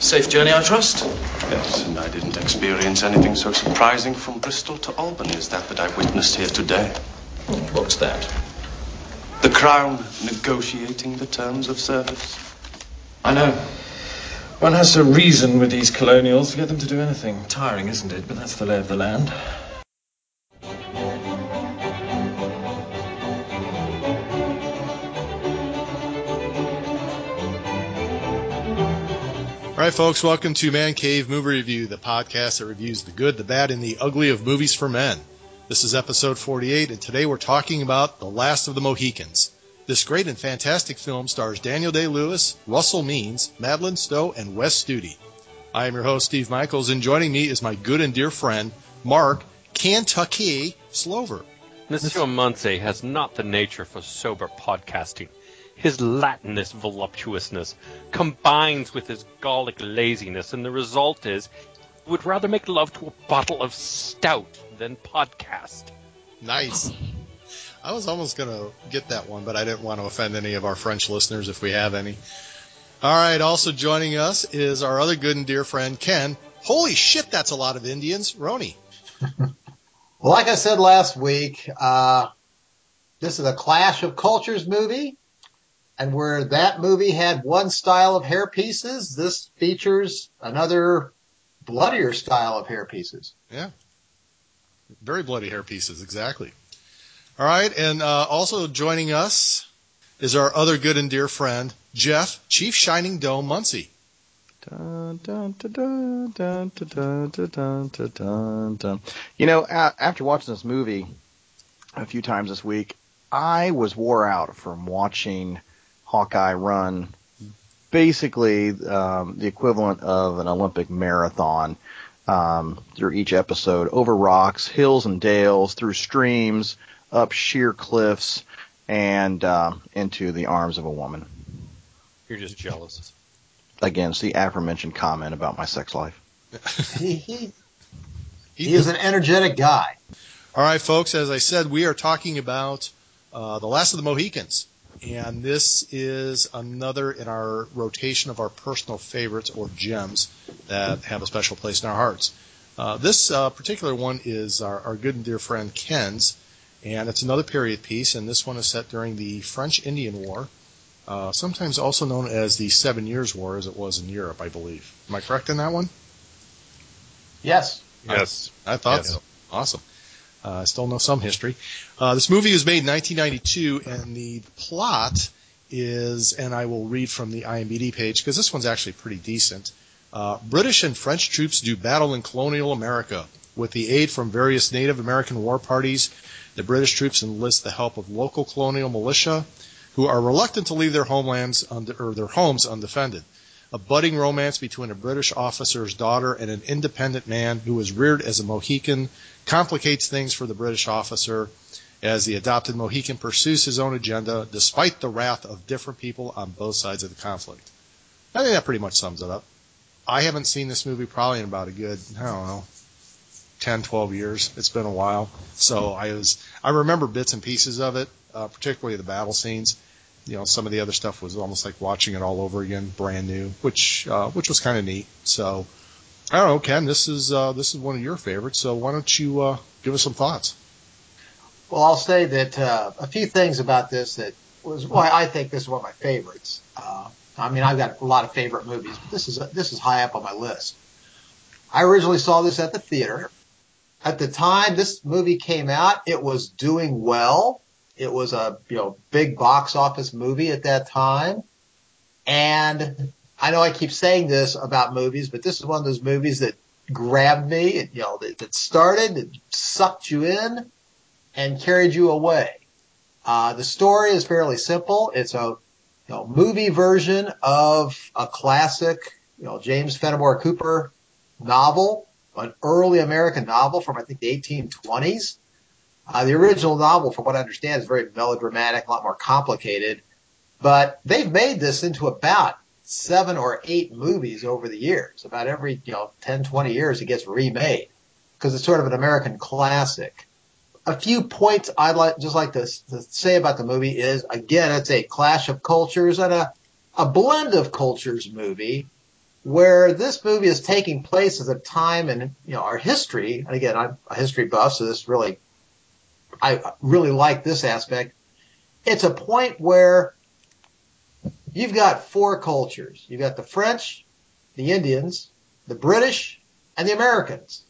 Safe journey, I trust? Yes, and I didn't experience anything so surprising from Bristol to Albany as that that I witnessed here today. What's that? The Crown negotiating the terms of service. I know. One has to reason with these colonials to get them to do anything. Tiring, isn't it? But that's the lay of the land. Right, folks, welcome to Man Cave Movie Review, the podcast that reviews the good, the bad, and the ugly of movies for men. This is episode 48, and today we're talking about The Last of the Mohicans. This great and fantastic film stars Daniel Day Lewis, Russell Means, Madeline Stowe, and Wes Studi. I am your host, Steve Michaels, and joining me is my good and dear friend, Mark Kentucky Slover. Monsieur Munsey has not the nature for sober podcasting. His Latinist voluptuousness combines with his Gallic laziness, and the result is he would rather make love to a bottle of stout than podcast. Nice. I was almost going to get that one, but I didn't want to offend any of our French listeners if we have any. All right, also joining us is our other good and dear friend, Ken. Holy shit, that's a lot of Indians. Roni. well, like I said last week, uh, this is a Clash of Cultures movie. And where that movie had one style of hair pieces, this features another bloodier style of hair pieces. Yeah. Very bloody hair pieces, exactly. All right, and uh, also joining us is our other good and dear friend, Jeff Chief Shining Dome Muncie. Dun, dun, dun, you know, after watching this movie a few times this week, I was wore out from watching Hawkeye run basically um, the equivalent of an Olympic marathon um, through each episode, over rocks, hills and dales, through streams, up sheer cliffs, and uh, into the arms of a woman. You're just jealous. Again, it's the aforementioned comment about my sex life. he, he, he is an energetic guy. All right, folks, as I said, we are talking about uh, The Last of the Mohicans. And this is another in our rotation of our personal favorites or gems that have a special place in our hearts. Uh, this uh, particular one is our, our, good and dear friend Ken's, and it's another period piece, and this one is set during the French Indian War, uh, sometimes also known as the Seven Years' War, as it was in Europe, I believe. Am I correct in that one? Yes. Yes. I, I thought yes. so. Awesome. Uh, I still know some history. Uh, this movie was made in 1992, and the plot is, and I will read from the IMDb page because this one's actually pretty decent. Uh, British and French troops do battle in colonial America. With the aid from various Native American war parties, the British troops enlist the help of local colonial militia, who are reluctant to leave their homelands or their homes undefended a budding romance between a British officer's daughter and an independent man who was reared as a Mohican complicates things for the British officer as the adopted Mohican pursues his own agenda despite the wrath of different people on both sides of the conflict. I think that pretty much sums it up. I haven't seen this movie probably in about a good, I don't know, 10, 12 years. It's been a while. So I was, I remember bits and pieces of it, uh, particularly the battle scenes you know, some of the other stuff was almost like watching it all over again, brand new, which uh, which was kind of neat. So I don't know, Ken. This is uh, this is one of your favorites. So why don't you uh, give us some thoughts? Well, I'll say that uh, a few things about this that was why I think this is one of my favorites. Uh, I mean, I've got a lot of favorite movies, but this is this is high up on my list. I originally saw this at the theater. At the time this movie came out, it was doing well. It was a you know big box office movie at that time, and I know I keep saying this about movies, but this is one of those movies that grabbed me. It, you know, that, started, it sucked you in, and carried you away. Uh, the story is fairly simple. It's a you know, movie version of a classic, you know, James Fenimore Cooper novel, an early American novel from I think the 1820s. Uh, the original novel, from what I understand, is very melodramatic, a lot more complicated. But they've made this into about seven or eight movies over the years. About every, you know, 10, 20 years it gets remade because it's sort of an American classic. A few points I'd like, just like to, to say about the movie is, again, it's a clash of cultures and a, a blend of cultures movie. where this movie is taking place at a time in you know our history. And again, I'm a history buff, so this really, I really like this aspect. It's a point where you've got four cultures. You've got the French, the Indians, the British, and the Americans.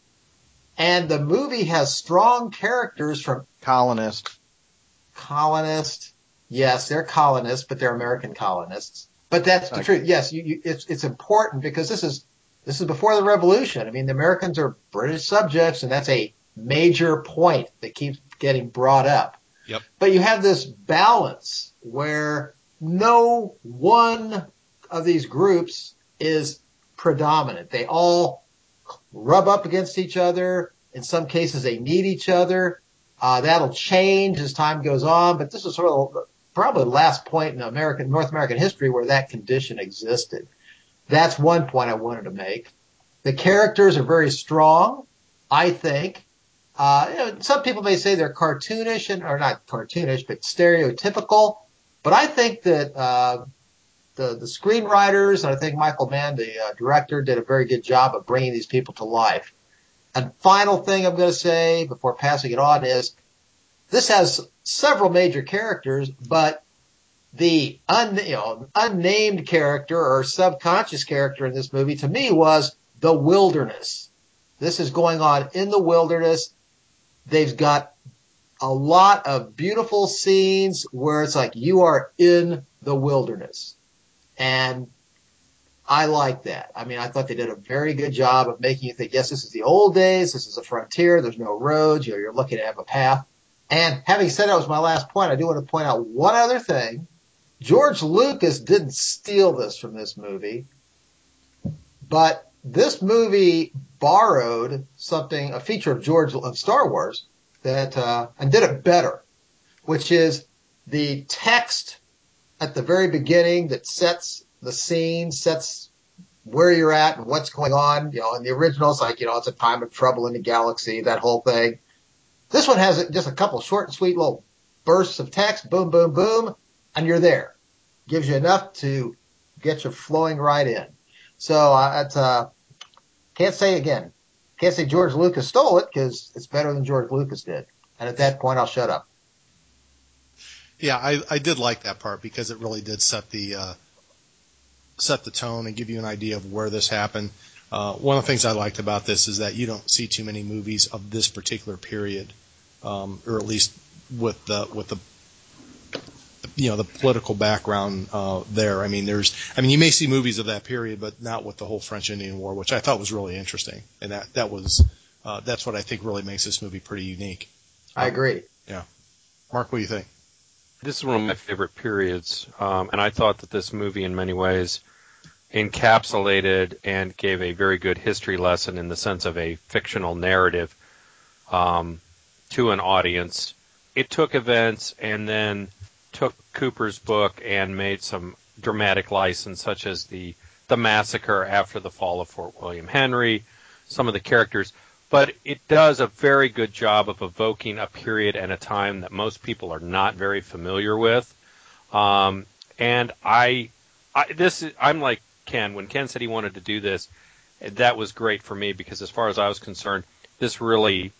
And the movie has strong characters from Colonist. colonist. Yes, they're colonists, but they're American colonists. But that's the Okay. truth. Yes, you, you, it's it's important because this is this is before the revolution. I mean, the Americans are British subjects, and that's a major point that keeps getting brought up. Yep. But you have this balance where no one of these groups is predominant. They all rub up against each other. In some cases, they need each other. Uh, that'll change as time goes on, but this is sort of probably the last point in American, North American history where that condition existed. That's one point I wanted to make. The characters are very strong, I think. Uh, you know, some people may say they're cartoonish and, or not cartoonish, but stereotypical. But I think that, uh, the, the screenwriters, and I think Michael Mann, the uh, director, did a very good job of bringing these people to life. And final thing I'm going to say before passing it on is this has several major characters, but the un, you know, unnamed character or subconscious character in this movie to me was the wilderness. This is going on in the wilderness. They've got a lot of beautiful scenes where it's like you are in the wilderness. And I like that. I mean, I thought they did a very good job of making you think, yes, this is the old days. This is a frontier. There's no roads. You know, you're lucky to have a path. And having said that was my last point, I do want to point out one other thing. George Lucas didn't steal this from this movie, but this movie borrowed something, a feature of George of Star Wars that, uh, and did it better, which is the text at the very beginning that sets the scene, sets where you're at and what's going on. You know, in the original, it's like, you know, it's a time of trouble in the galaxy, that whole thing. This one has just a couple short and sweet little bursts of text, boom, boom, boom, and you're there. Gives you enough to get you flowing right in. So, uh, it's, uh, can't say again, can't say George Lucas stole it because it's better than George Lucas did. And at that point, I'll shut up. Yeah, I, I did like that part because it really did set the uh, set the tone and give you an idea of where this happened. Uh, one of the things I liked about this is that you don't see too many movies of this particular period, um, or at least with the with the you know the political background uh, there. I mean, there's I mean you may see movies of that period, but not with the whole French Indian War, which I thought was really interesting, and that that was uh, that's what I think really makes this movie pretty unique. I agree. Yeah, Mark, what do you think? This is one of my favorite periods, um, and I thought that this movie, in many ways, encapsulated and gave a very good history lesson in the sense of a fictional narrative um, to an audience. It took events and then took Cooper's book and made some dramatic license, such as the the massacre after the fall of Fort William Henry, some of the characters. But it does a very good job of evoking a period and a time that most people are not very familiar with. Um, and I, I this is, I'm like Ken. When Ken said he wanted to do this, that was great for me because as far as I was concerned, this really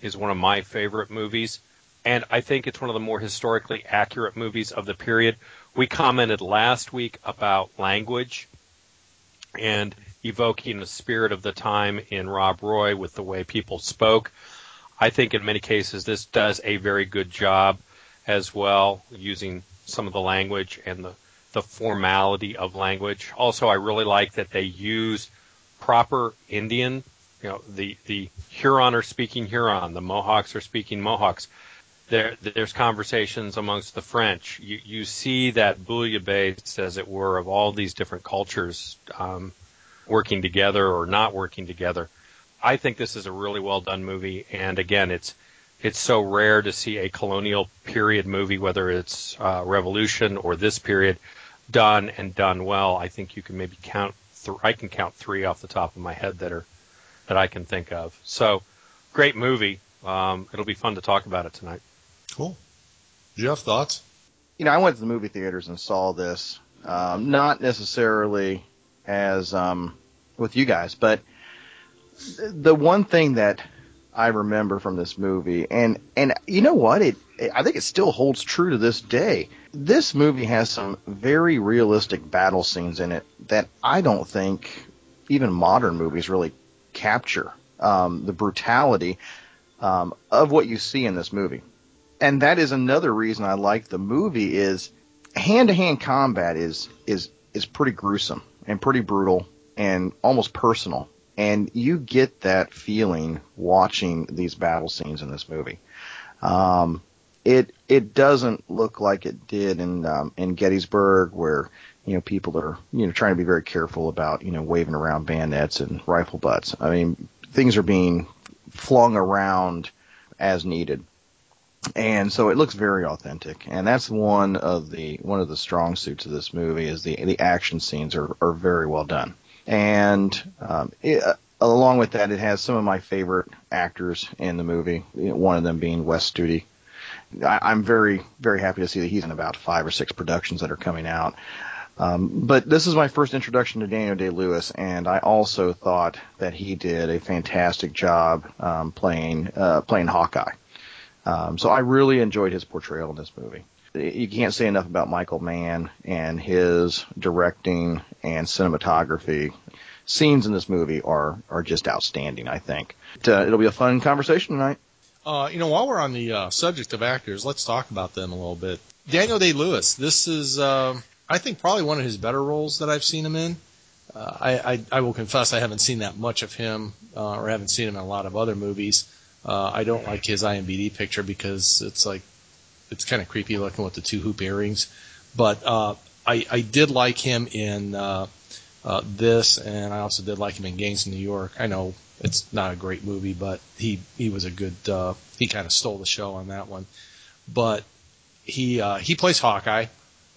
is one of my favorite movies. And I think it's one of the more historically accurate movies of the period. We commented last week about language and evoking the spirit of the time in Rob Roy with the way people spoke. I think in many cases this does a very good job as well, using some of the language and the, the formality of language. Also, I really like that they use proper Indian, you know, the, the Huron are speaking Huron, the Mohawks are speaking Mohawks. There, there's conversations amongst the French. You, you see that bouillabaisse, as it were, of all these different cultures um, working together or not working together. I think this is a really well done movie, and again, it's it's so rare to see a colonial period movie, whether it's uh, Revolution or this period, done and done well. I think you can maybe count. Th- I can count three off the top of my head that are that I can think of. So, great movie. Um, it'll be fun to talk about it tonight. Cool. Jeff, thoughts? You know, I went to the movie theaters and saw this. Um, not necessarily as um, with you guys, but the one thing that I remember from this movie, and and you know what, it I think it still holds true to this day. This movie has some very realistic battle scenes in it that I don't think even modern movies really capture um, the brutality um, of what you see in this movie. And that is another reason I like the movie is hand to hand combat is is is pretty gruesome and pretty brutal and almost personal. And you get that feeling watching these battle scenes in this movie. Um, it it doesn't look like it did in um, in Gettysburg, where you know people are you know trying to be very careful about you know waving around bayonets and rifle butts. I mean, things are being flung around as needed. And so it looks very authentic, and that's one of the one of the strong suits of this movie is the the action scenes are, are very well done, and um, it, uh, along with that, it has some of my favorite actors in the movie. One of them being Wes Studi. I, am very very happy to see that he's in about five or six productions that are coming out. Um, but this is my first introduction to Daniel Day Lewis, and I also thought that he did a fantastic job um, playing uh, playing Hawkeye. Um, so I really enjoyed his portrayal in this movie. You can't say enough about Michael Mann and his directing and cinematography. Scenes in this movie are are just outstanding. I think uh, it'll be a fun conversation tonight. Uh, you know, while we're on the uh, subject of actors, let's talk about them a little bit. Daniel Day Lewis. This is, uh, I think, probably one of his better roles that I've seen him in. Uh, I, I, I will confess I haven't seen that much of him, uh, or haven't seen him in a lot of other movies. Uh, I don't like his IMDb picture because it's like it's kind of creepy looking with the two hoop earrings. But uh, I, I did like him in uh, uh, this, and I also did like him in Gangs in New York. I know it's not a great movie, but he he was a good. Uh, he kind of stole the show on that one. But he uh, he plays Hawkeye,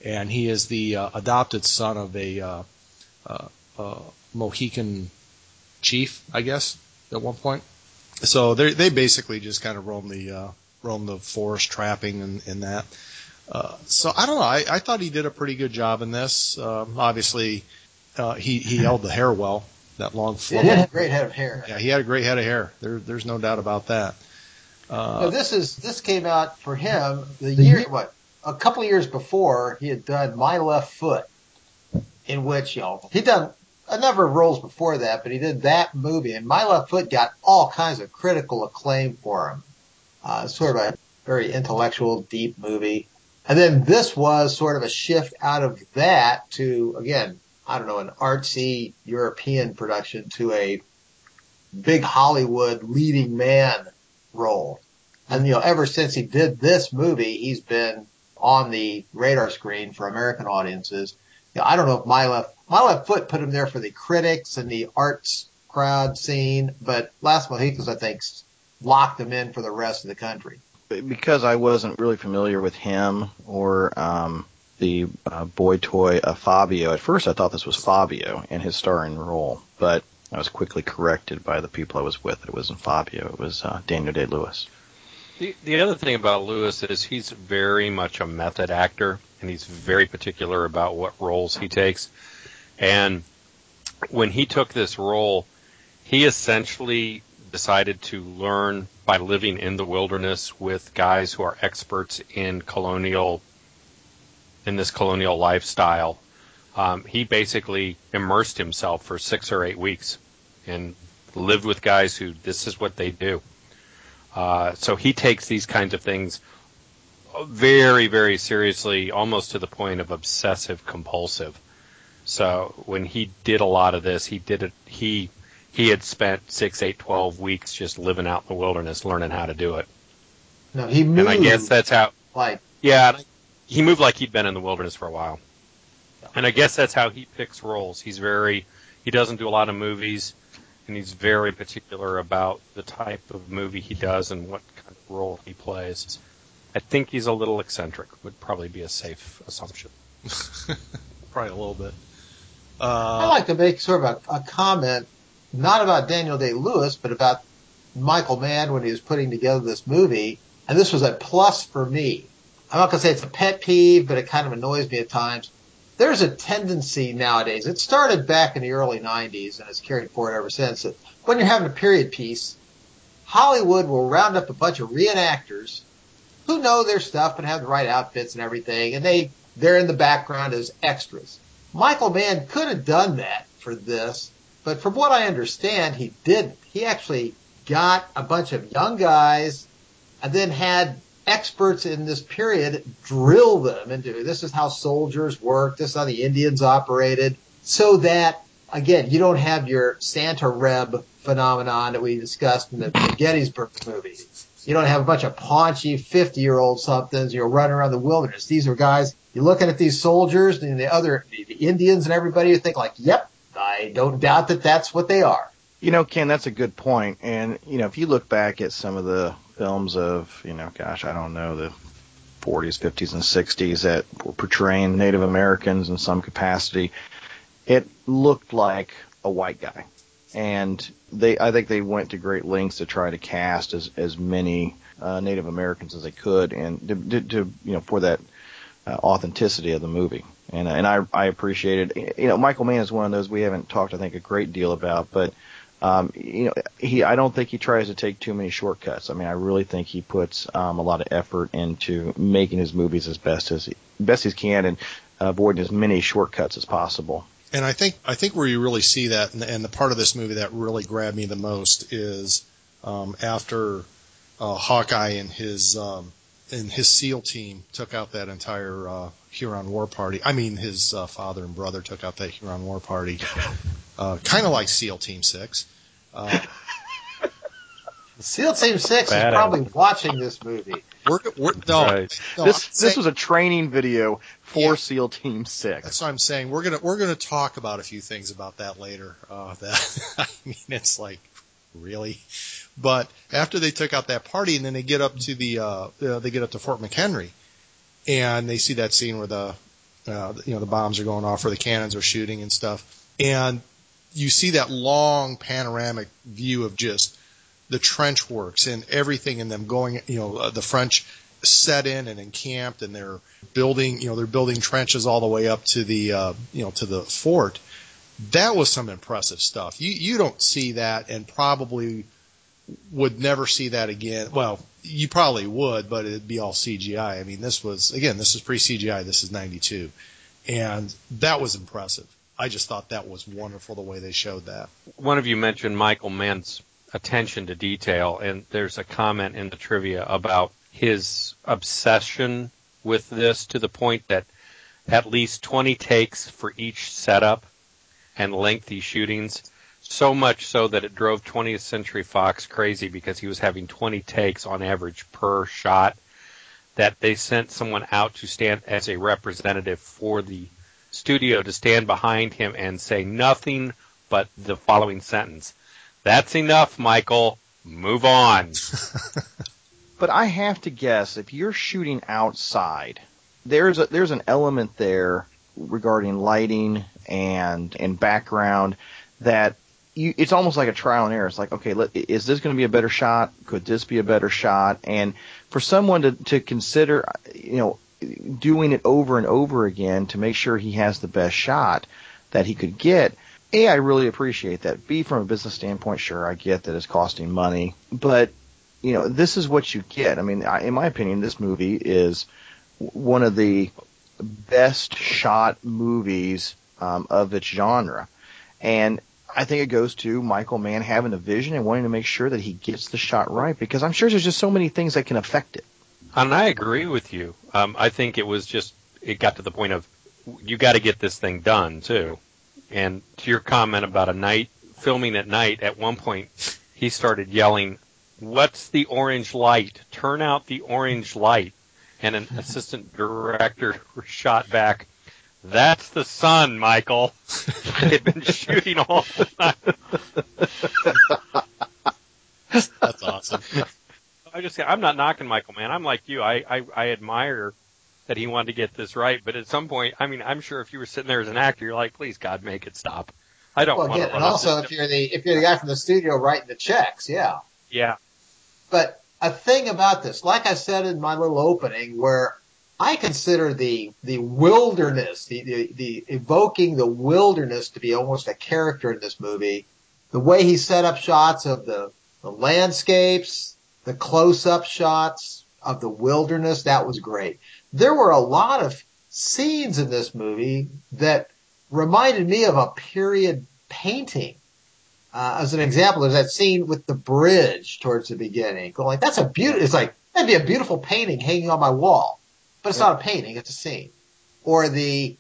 and he is the uh, adopted son of a uh, uh, uh, Mohican chief, I guess, at one point. So they they basically just kind of roam the uh, roam the forest trapping and, and that. Uh, so I don't know. I, I thought he did a pretty good job in this. Um, obviously, uh, he he held the hair well. That long flow. He had a great head of hair. Yeah, he had a great head of hair. There, there's no doubt about that. Uh, this is this came out for him the year what a couple of years before he had done My Left Foot, in which you know he'd done a number of roles before that, but he did that movie, and My Left Foot got all kinds of critical acclaim for him. Uh, sort of a very intellectual, deep movie. And then this was sort of a shift out of that to, again, I don't know, an artsy European production to a big Hollywood leading man role. And, you know, ever since he did this movie, he's been on the radar screen for American audiences. You know, I don't know if My Left my left foot put him there for the critics and the arts crowd scene, but Last Mohicans, I think, locked him in for the rest of the country. Because I wasn't really familiar with him or um, the uh, boy toy uh, Fabio, at first I thought this was Fabio in his starring role, but I was quickly corrected by the people I was with. It wasn't Fabio, it was uh, Daniel Day Lewis. The, the other thing about Lewis is he's very much a method actor, and he's very particular about what roles he takes. And when he took this role, he essentially decided to learn by living in the wilderness with guys who are experts in colonial in this colonial lifestyle. Um, he basically immersed himself for six or eight weeks and lived with guys who this is what they do. Uh, so he takes these kinds of things very, very seriously, almost to the point of obsessive compulsive. So when he did a lot of this, he did it. He he had spent six, eight, twelve weeks just living out in the wilderness, learning how to do it. No, he moved. And I guess that's how. Like yeah, he moved like he'd been in the wilderness for a while. And I guess that's how he picks roles. He's very he doesn't do a lot of movies, and he's very particular about the type of movie he does and what kind of role he plays. I think he's a little eccentric. Would probably be a safe assumption. probably a little bit. Uh, I'd like to make sort of a, a comment, not about Daniel Day Lewis, but about Michael Mann when he was putting together this movie. And this was a plus for me. I'm not going to say it's a pet peeve, but it kind of annoys me at times. there's a tendency nowadays. It started back in the early 90s and it's carried forward ever since. That when you're having a period piece, Hollywood will round up a bunch of reenactors who know their stuff and have the right outfits and everything, and they they're in the background as extras. Michael Mann could have done that for this, but from what I understand, he didn't. He actually got a bunch of young guys and then had experts in this period drill them into this is how soldiers work, this is how the Indians operated, so that again you don't have your Santa Reb phenomenon that we discussed in the, the Gettysburg movie. You don't have a bunch of paunchy 50 year old somethings, you know, running around the wilderness. These are guys, you're looking at these soldiers and the other, the, Indians and everybody, you think like, yep, I don't doubt that that's what they are. You know, Ken, that's a good point. And, you know, if you look back at some of the films of, you know, gosh, I don't know, the 40s, 50s, and 60s that were portraying Native Americans in some capacity, it looked like a white guy. And they, I think they went to great lengths to try to cast as, as many uh, Native Americans as they could, and to, to, to you know for that uh, authenticity of the movie. And and I I appreciate it. You know, Michael Mann is one of those we haven't talked I think a great deal about, but um, you know, he I don't think he tries to take too many shortcuts. I mean, I really think he puts um, a lot of effort into making his movies as best as he, best he can and avoiding as many shortcuts as possible. And I think I think where you really see that, and, and the part of this movie that really grabbed me the most is um, after uh, Hawkeye and his um, and his SEAL team took out that entire uh, Huron war party. I mean, his uh, father and brother took out that Huron war party, uh, kind of like SEAL Team Six. Uh, SEAL Team Six is probably watching this movie. We're, we're, no, Right. no, this I'm this was a training video for Yeah. SEAL Team Six. That's what I'm saying. We're gonna we're gonna talk about a few things about that later. Uh, that I mean, it's like really, but after they took out that party, and then they get up to the uh, uh, they get up to Fort McHenry, and they see that scene where the uh, you know the bombs are going off or the cannons are shooting and stuff, and you see that long panoramic view of just the trench works and everything and them going you know uh, the French set in and encamped and they're building you know they're building trenches all the way up to the uh, you know to the fort. That was some impressive stuff. You you don't see that and probably would never see that again. Well you probably would but it'd be all CGI I. Mean this was again this is pre CGI this is 92 and that was impressive. I just thought that was wonderful the way they showed that. One of you mentioned Michael Mann's attention to detail, and there's a comment in the trivia about his obsession with this to the point that at least 20 takes for each setup and lengthy shootings. So much so that it drove 20th Century Fox crazy because he was having 20 takes on average per shot. That they sent someone out to stand as a representative for the studio to stand behind him and say nothing but the following sentence. That's enough, Michael. Move on. But I have to guess if you're shooting outside, there's a, there's an element there regarding lighting and and background that you, it's almost like a trial and error. It's like, okay, let, is this going to be a better shot? Could this be a better shot? And for someone to to consider, you know, doing it over and over again to make sure he has the best shot that he could get. A, I really appreciate that. B, from a business standpoint, sure, I get that it's costing money, but you know, this is what you get. I mean, I, in my opinion, this movie is one of the best shot movies um, of its genre, and I think it goes to Michael Mann having a vision and wanting to make sure that he gets the shot right because I'm sure there's just so many things that can affect it. And I agree with you. Um, I think it was just, it got to the point of, you got to get this thing done, too. And to your comment about a night, filming at night, at one point, he started yelling, What's the orange light? Turn out the orange light. And an assistant director shot back, That's the sun, Michael. they had been shooting all the time. that's awesome I just I'm not knocking Michael Mann. I'm like you. I, I I admire that he wanted to get this right, but at some point, I mean, I'm sure if you were sitting there as an actor, you're like, please God, make it stop. I don't Well, want again, to and run also if you're the if you're the guy from the studio writing the checks, yeah. yeah, But a thing about this, like I said in my little opening, where I consider the the wilderness, the, the the evoking the wilderness to be almost a character in this movie. The way he set up shots of the the landscapes, the close up shots of the wilderness, that was great. There were a lot of scenes in this movie that reminded me of a period painting. Uh, as an example, there's that scene with the bridge towards the beginning. Going like, that's a beautiful, it's like, that'd be a beautiful painting hanging on my wall. But it's not a painting, it's a scene. Or the,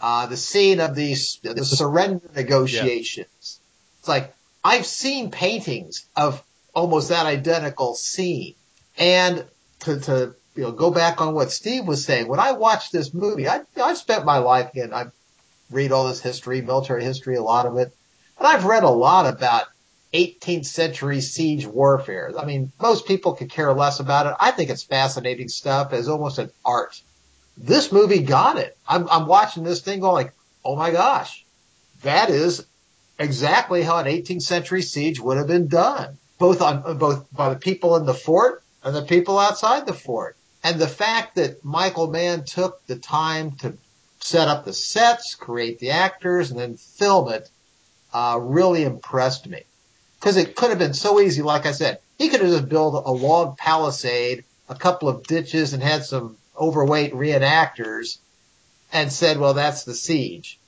uh, the scene of these, the surrender negotiations. Yeah. It's like, I've seen paintings of almost that identical scene. And to, to, you know, go back on what Steve was saying, when I watched this movie, I, I've spent my life, again, I read all this history, military history, a lot of it. And I've read a lot about 18th century siege warfare. I mean, most people could care less about it. I think it's fascinating stuff as almost an art. This movie got it. I'm, I'm watching this thing going like, oh my gosh, that is exactly how an 18th century siege would have been done, both on both by the people in the fort and the people outside the fort. And the fact that Michael Mann took the time to set up the sets, create the actors, and then film it, uh, really impressed me. Because it could have been so easy, like I said. He could have just built a log palisade, a couple of ditches, and had some overweight reenactors and said, well, that's the siege.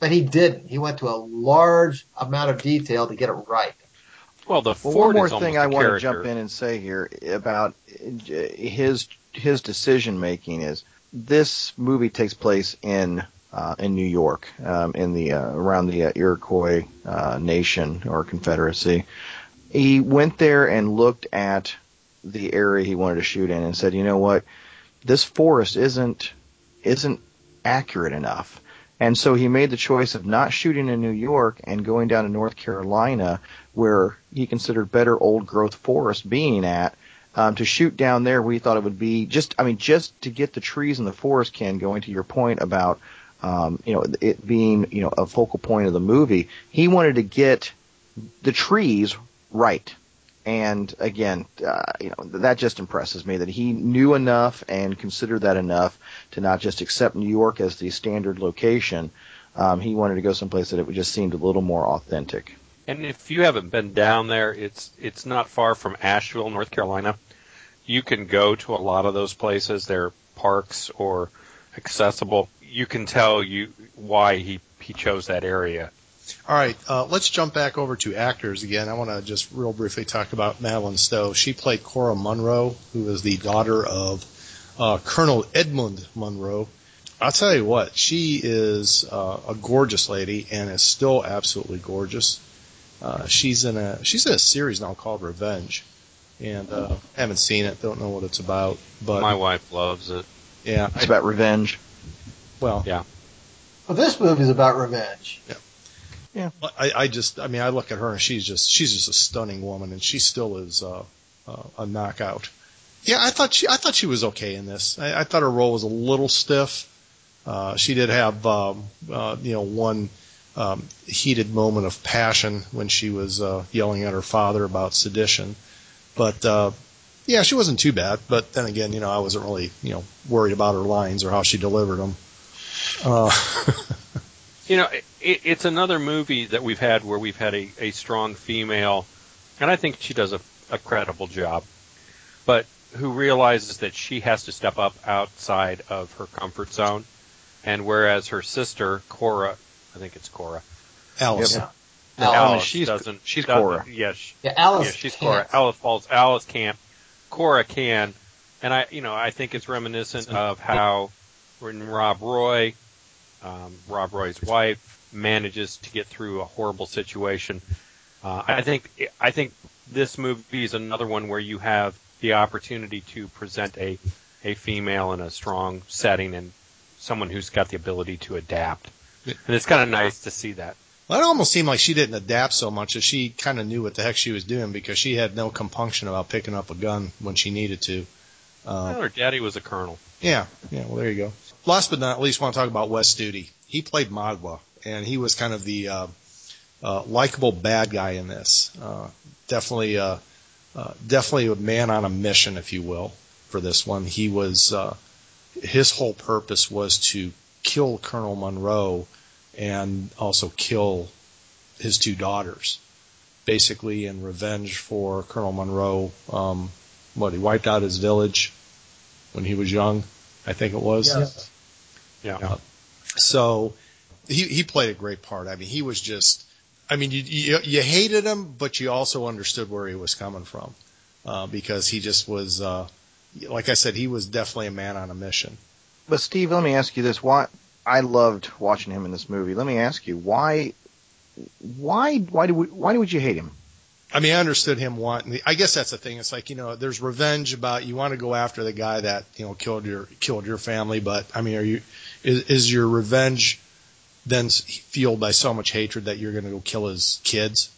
But he didn't. He went to a large amount of detail to get it right. Well, the well, one more thing I want to jump in and say here about his his decision making is this movie takes place in in New York, um, in the uh, around the uh, Iroquois uh, Nation or Confederacy. He went there and looked at the area he wanted to shoot in and said, "You know what? This forest isn't isn't accurate enough." And so he made the choice of not shooting in New York and going down to North Carolina, where he considered better old growth forest being at, um, to shoot down there we thought it would be just I mean just to get the trees in the forest can going to your point about um, you know it being you know a focal point of the movie he wanted to get the trees right and again uh, you know that just impresses me that he knew enough and considered that enough to not just accept New York as the standard location um, he wanted to go someplace that it just seemed a little more authentic. And if you haven't been down there, it's it's not far from Asheville, North Carolina you can go to a lot of those places. They're parks or accessible. You can tell you why he he chose that area. All right, uh, let's jump back over to actors again. I want to just real briefly talk about Madeline Stowe. She played Cora Munro, who is the daughter of uh, Colonel Edmund Munro. I'll tell you what, she is uh, a gorgeous lady and is still absolutely gorgeous. Uh, she's in a she's in a series now called Revenge and uh, haven't seen it. Don't know what it's about. But my wife loves it. Yeah, it's about revenge. Well, yeah. Well, this movie's about revenge. Yeah. Yeah. I, I just, I mean, I look at her and she's just, she's just a stunning woman, and she still is uh, uh, a knockout. Yeah, I thought she, I thought she was okay in this. I, I thought her role was a little stiff. Uh, she did have, um, uh, you know, one um, heated moment of passion when she was uh, yelling at her father about sedition. But uh, yeah, she wasn't too bad. But then again, you know, I wasn't really you know worried about her lines or how she delivered them. Uh, you know, it, it's another movie that we've had where we've had a, a strong female, and I think she does a, a credible job, but who realizes that she has to step up outside of her comfort zone, and whereas her sister Cora, I think it's Cora, Alice, yeah. No, Alice she's doesn't. She's doesn't, Cora. Yes. Yeah, Alice. Yeah, she's can't. Cora. Alice falls. Alice can't. Cora can, and I, you know, I think it's reminiscent of how when Rob Roy, um, Rob Roy's wife, manages to get through a horrible situation. Uh, I think I think this movie is another one where you have the opportunity to present a a female in a strong setting and someone who's got the ability to adapt. And it's kind of nice to see that. Well, it almost seemed like she didn't adapt so much as she kind of knew what the heck she was doing because she had no compunction about picking up a gun when she needed to. Uh, well, her daddy was a colonel. Yeah, yeah. Well, there you go. Last but not least, want to talk about Wes Studi. He played Magua, and he was kind of the uh, uh, likable bad guy in this. Uh, definitely, uh, uh, definitely a man on a mission, if you will, for this one. He was uh, his whole purpose was to kill Colonel Munro and also kill his two daughters, basically in revenge for Colonel Munro. Um, what he wiped out his village when he was young, I think it was. Yes. Yeah. Yeah. So he he played a great part. I mean, he was just. I mean, you you, you hated him, but you also understood where he was coming from, uh, because he just was. Uh, like I said, he was definitely a man on a mission. But Steve, let me ask you this: Why I loved watching him in this movie. Let me ask you why, why, why do we, why would you hate him? I mean, I understood him wanting. I guess that's the thing. It's like you know, there's revenge about you want to go after the guy that you know killed your killed your family, but I mean, are you is, is your revenge then fueled by so much hatred that you're going to go kill his kids?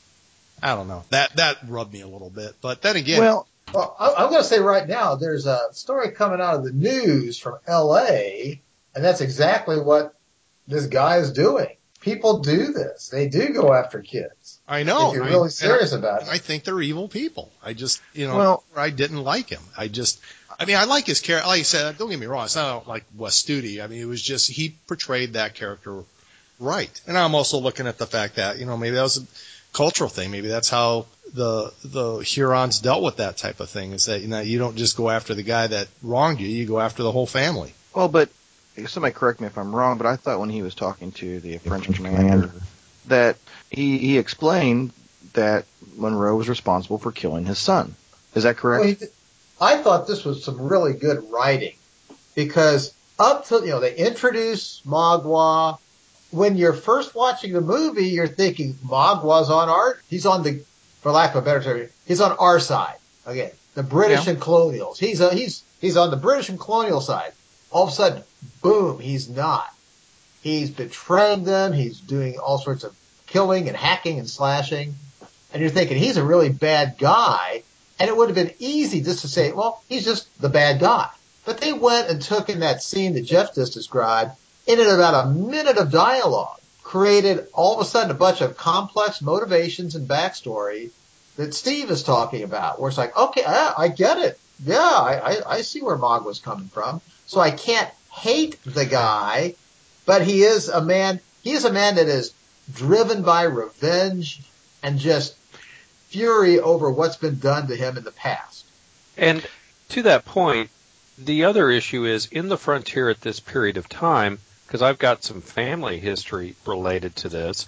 I don't know. That that rubbed me a little bit, but then again, Well, Well, I, I'm going to say right now, there's a story coming out of the news from L.A., and that's exactly what this guy is doing. People do this. They do go after kids. I know. if you're really and serious I, about it. I think they're evil people. I just, you know, Well- I didn't like him. I just, I mean, I like his character. Like I said, don't get me wrong. It's not like Wes Studi. I mean, it was just he portrayed that character right. And I'm also looking at the fact that you know maybe that was a cultural thing. Maybe that's how the the Hurons dealt with that type of thing. Is that you know you don't just go after the guy that wronged you. You go after the whole family. well, but somebody correct me if I'm wrong, but I thought when he was talking to the French commander that he he explained that Munro was responsible for killing his son. Is that correct? Well, he did- I thought this was some really good writing because up to you know they introduce Magua. When you're first watching the movie, you're thinking Magua's on our he's on the for lack of a better term he's on our side again the British Yeah. and colonials. He's uh, he's he's on the British and colonial side. All of a sudden, boom, he's not. He's betraying them. He's doing all sorts of killing and hacking and slashing. And you're thinking he's a really bad guy. And it would have been easy just to say, well, he's just the bad guy. But they went and took in that scene that Jeff just described, and in about a minute of dialogue, created all of a sudden a bunch of complex motivations and backstory that Steve is talking about, where it's like, okay, I, I get it. Yeah, I, I, I see where Mog was coming from. So I can't hate the guy, but he is a man, he is a man that is driven by revenge and just fury over what's been done to him in the past. And to that point, the other issue is in the frontier at this period of time, because I've got some family history related to this,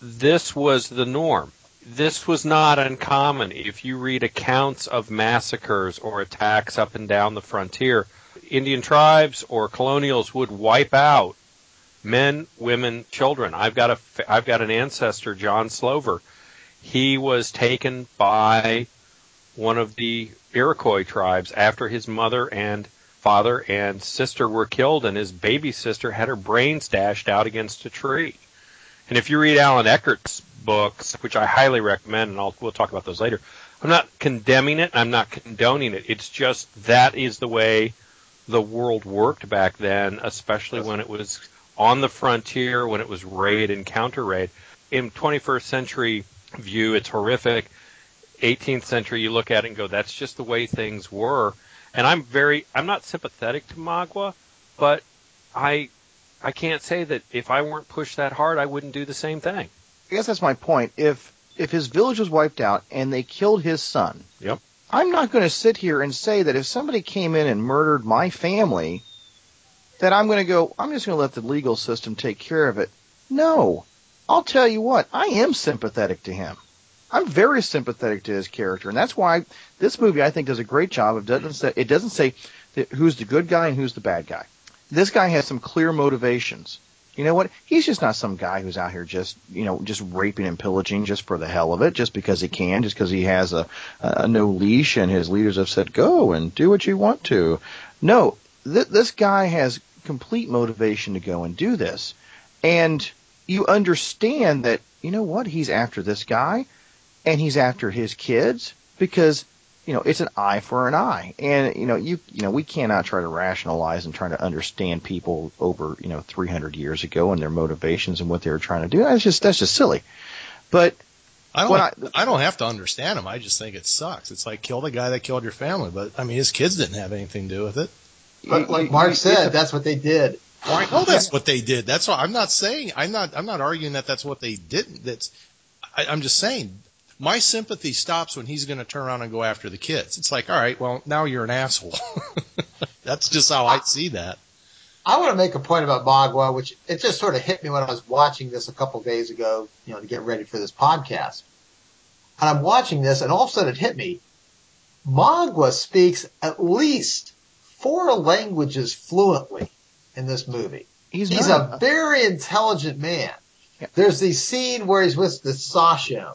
this was the norm. This was not uncommon. If you read accounts of massacres or attacks up and down the frontier, Indian tribes or colonials would wipe out men, women, children. I've got a I've got an ancestor, John Slover. He was taken by one of the Iroquois tribes after his mother and father and sister were killed, and his baby sister had her brains dashed out against a tree. And if you read Allan Eckert's books, which I highly recommend, and I'll, we'll talk about those later, I'm not condemning it. I'm not condoning it. It's just that is the way the world worked back then, especially when it was on the frontier, when it was raid and counter raid. In 21st century view, it's horrific. 18th century, you look at it and go, that's just the way things were. And I'm very, I'm not sympathetic to Magua, but I, I can't say that if I weren't pushed that hard, I wouldn't do the same thing. I guess that's my point. If if his village was wiped out and they killed his son, Yep. I'm not going to sit here and say that if somebody came in and murdered my family, that I'm going to go, I'm just going to let the legal system take care of it. No. I'll tell you what, I am sympathetic to him. I'm very sympathetic to his character, and that's why this movie I think does a great job of doesn't say it doesn't say who's the good guy and who's the bad guy. This guy has some clear motivations. You know what? He's just not some guy who's out here just, you know, just raping and pillaging just for the hell of it, just because he can, just because he has a, a no leash and his leaders have said go and do what you want to. No, th- this guy has complete motivation to go and do this, and you understand that you know what? He's after this guy, and he's after his kids because you know, it's an eye for an eye. And, you know, you, you know, we cannot try to rationalize and try to understand people over, you know, 300 years ago and their motivations and what they were trying to do. That's just, that's just silly. But I don't. Well, I, don't have to understand him. I just think it sucks. It's like kill the guy that killed your family. But I mean, his kids didn't have anything to do with it. But like Mark said, that's what they did. Well, I know that's what they did. That's why I'm not saying I'm not I'm not arguing that that's what they didn't. That's I, I'm just saying my sympathy stops when he's going to turn around and go after the kids. It's like, all right, well now you're an asshole. that's just how I see that. I want to make a point about Magua, which it just sort of hit me when I was watching this a couple days ago, you know, to get ready for this podcast. And I'm watching this, and all of a sudden it hit me. Magua speaks at least four languages fluently in this movie. He's, He's a very intelligent man. Yeah. There's the scene where he's with the Sachem.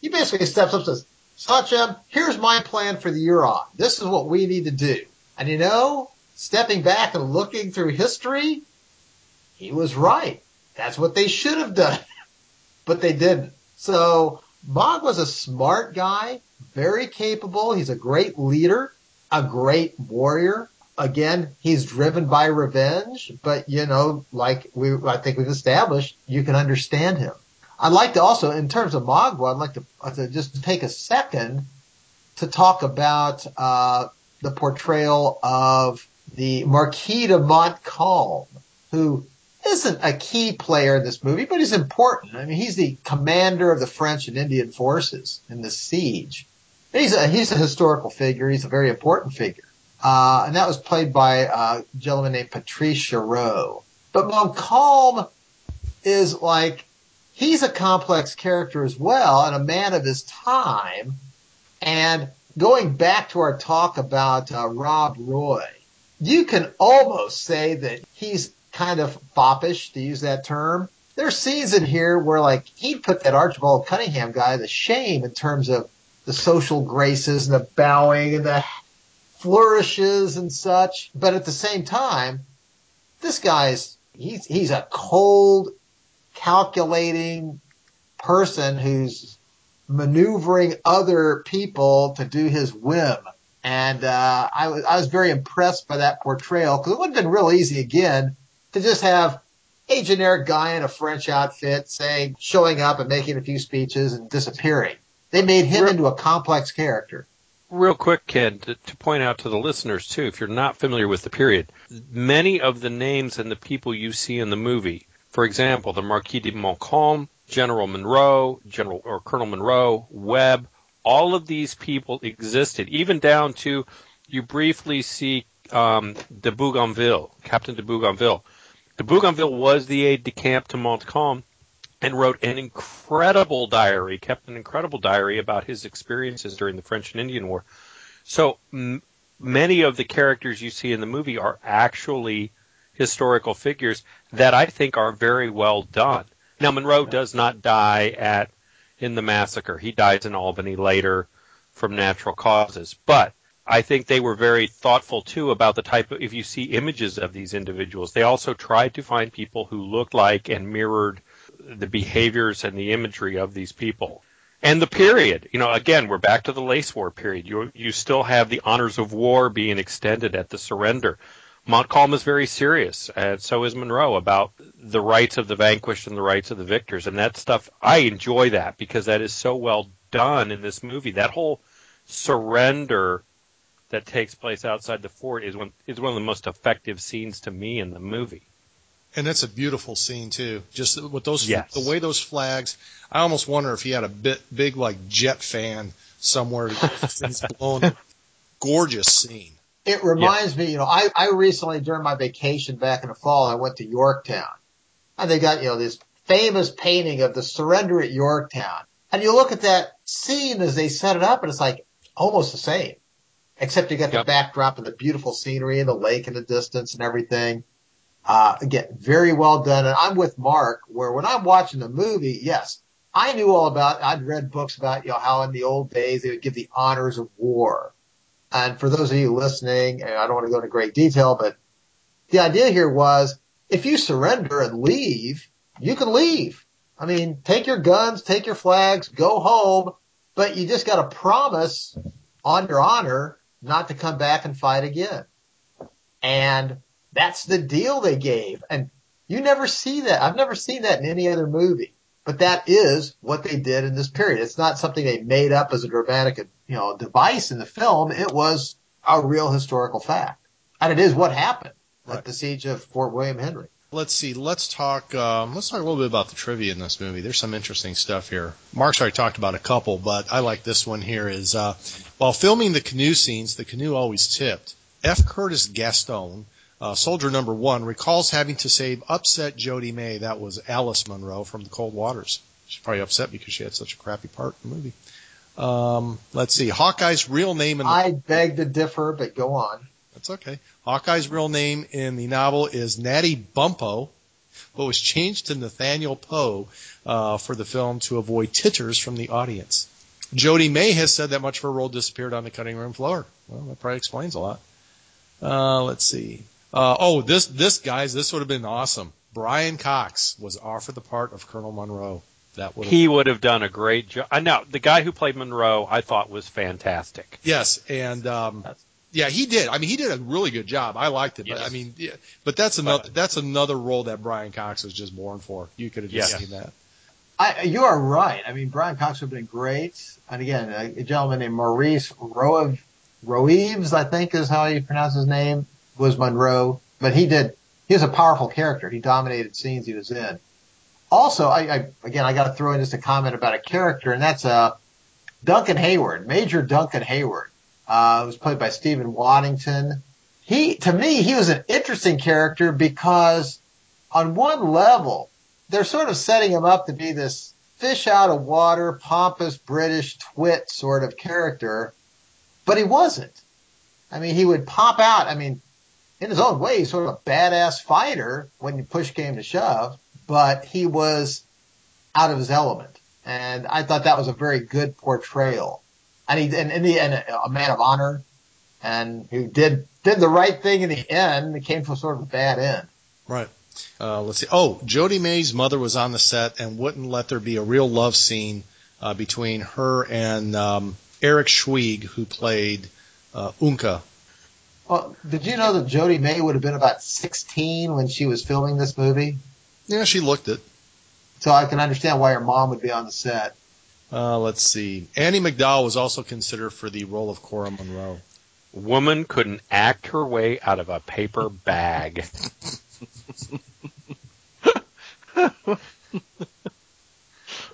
He basically steps up and says, Sachem, here's my plan for the Huron. This is what we need to do. And you know, stepping back and looking through history, he was right. That's what they should have done. but they didn't. So Mog was a smart guy, very capable. He's a great leader, a great warrior. Again, he's driven by revenge, but you know, like we, I think we've established, you can understand him. I'd like to also, in terms of Magua, I'd like to, uh, to just take a second to talk about uh, the portrayal of the Marquis de Montcalm, who isn't a key player in this movie, but he's important. I mean, he's the commander of the French and Indian forces in the siege. He's a, he's a historical figure. He's a very important figure. Uh, and that was played by uh, a gentleman named Patrice Chereau. But Montcalm is like, he's a complex character as well and a man of his time. And going back to our talk about uh, Rob Roy, you can almost say that he's kind of foppish, to use that term. There's scenes in here where like he'd put that Archibald Cunningham guy to shame in terms of the social graces and the bowing and the flourishes and such. But at the same time, this guy's he's he's a cold, calculating person who's maneuvering other people to do his whim. And uh, I was I was very impressed by that portrayal because it would have been real easy again to just have a generic guy in a French outfit saying showing up and making a few speeches and disappearing. They made him into a complex character. Real quick, Ken, to, to point out to the listeners too, if you're not familiar with the period, many of the names and the people you see in the movie, for example, the Marquis de Montcalm, General Munro, General or Colonel Munro, Webb, all of these people existed, even down to you briefly see um, de Bougainville, Captain de Bougainville. De Bougainville was the aide de camp to Montcalm and wrote an incredible diary, kept an incredible diary about his experiences during the French and Indian War. So m- many of the characters you see in the movie are actually historical figures that I think are very well done. Now Munro does not die at in the massacre. He dies in Albany later from natural causes, but I think they were very thoughtful too about the type of, if you see images of these individuals, they also tried to find people who looked like and mirrored the behaviors and the imagery of these people. And the period, you know, again, we're back to the Lace War period. You, you still have the honors of war being extended at the surrender. Montcalm is very serious, and so is Munro about the rights of the vanquished and the rights of the victors. And that stuff, I enjoy that because that is so well done in this movie. That whole surrender that takes place outside the fort is one is one of the most effective scenes to me in the movie. And that's a beautiful scene too. Just with those, Yes. the way those flags. I almost wonder if he had a bit big like jet fan somewhere to get things blown. Gorgeous scene. It reminds me, you know, I, I recently during my vacation back in the fall, I went to Yorktown and they got, you know, this famous painting of the surrender at Yorktown. And you look at that scene as they set it up and it's like almost the same, except you got the backdrop and the beautiful scenery and the lake in the distance and everything. Uh, again, very well done. And I'm with Mark where when I'm watching the movie, yes, I knew all about, I'd read books about, you know, how in the old days they would give the honors of war. And for those of you listening, and I don't want to go into great detail, but the idea here was if you surrender and leave, you can leave. I mean, take your guns, take your flags, go home, but you just got to promise on your honor not to come back and fight again. And that's the deal they gave. And you never see that. I've never seen that in any other movie. But that is what they did in this period. It's not something they made up as a dramatic, you know, device in the film. It was a real historical fact. and it is what happened Right. at the siege of Fort William Henry. Let's see. Let's talk. Um, let's talk a little bit about the trivia in this movie. There's some interesting stuff here. Mark's already talked about a couple, but I like this one here. Is uh, while filming the canoe scenes, the canoe always tipped. F. Curtis Gaston, uh, soldier number one, recalls having to save upset Jodhi May. That was Alice Munro from the Cold Waters. She's probably upset because she had such a crappy part in the movie. Um, let's see. Hawkeye's real name in the I beg to differ, but go on. That's okay. Hawkeye's real name in the novel is Natty Bumppo, but was changed to Nathaniel Poe uh, for the film to avoid titters from the audience. Jodhi May has said that much of her role disappeared on the cutting room floor. Well, that probably explains a lot. Uh, let's see. Uh, oh, this this guys, this would have been awesome. Brian Cox was offered the part of Colonel Munro. That would He would have done a great job. I know the guy who played Munro, I thought was fantastic. Yes, and um, yeah, he did. I mean, he did a really good job. I liked it, but Yes. I mean, yeah, but that's another that's another role that Brian Cox was just born for. You could have just Yes. seen that. I, you are right. I mean, Brian Cox would have been great. And again, a, a gentleman named Maurice Roev, Roeves, I think is how you pronounce his name, was Munro. But he did, he was a powerful character. He dominated scenes he was in. Also, I, I again, I got to throw in just a comment about a character, and that's uh, Duncan Heyward, Major Duncan Heyward, uh, was played by Steven Waddington. He, to me, he was an interesting character because on one level, they're sort of setting him up to be this fish out of water, pompous British twit sort of character, but he wasn't. I mean, he would pop out. I mean, in his own way, he's sort of a badass fighter when you push came to shove, but he was out of his element. And I thought that was a very good portrayal. And he, and, and, he, and a man of honor and who did, did the right thing in the end. It came from sort of a bad end. Right. Uh, let's see. Oh, Jodhi May's mother was on the set and wouldn't let there be a real love scene uh, between her and um, Eric Schweig, who played uh, Unka. Well, did you know that Jodhi May would have been about 16 when she was filming this movie? Yeah, she looked it. So I can understand why her mom would be on the set. Uh, let's see. Andie MacDowell was also considered for the role of Cora Munro. Woman couldn't act her way out of a paper bag.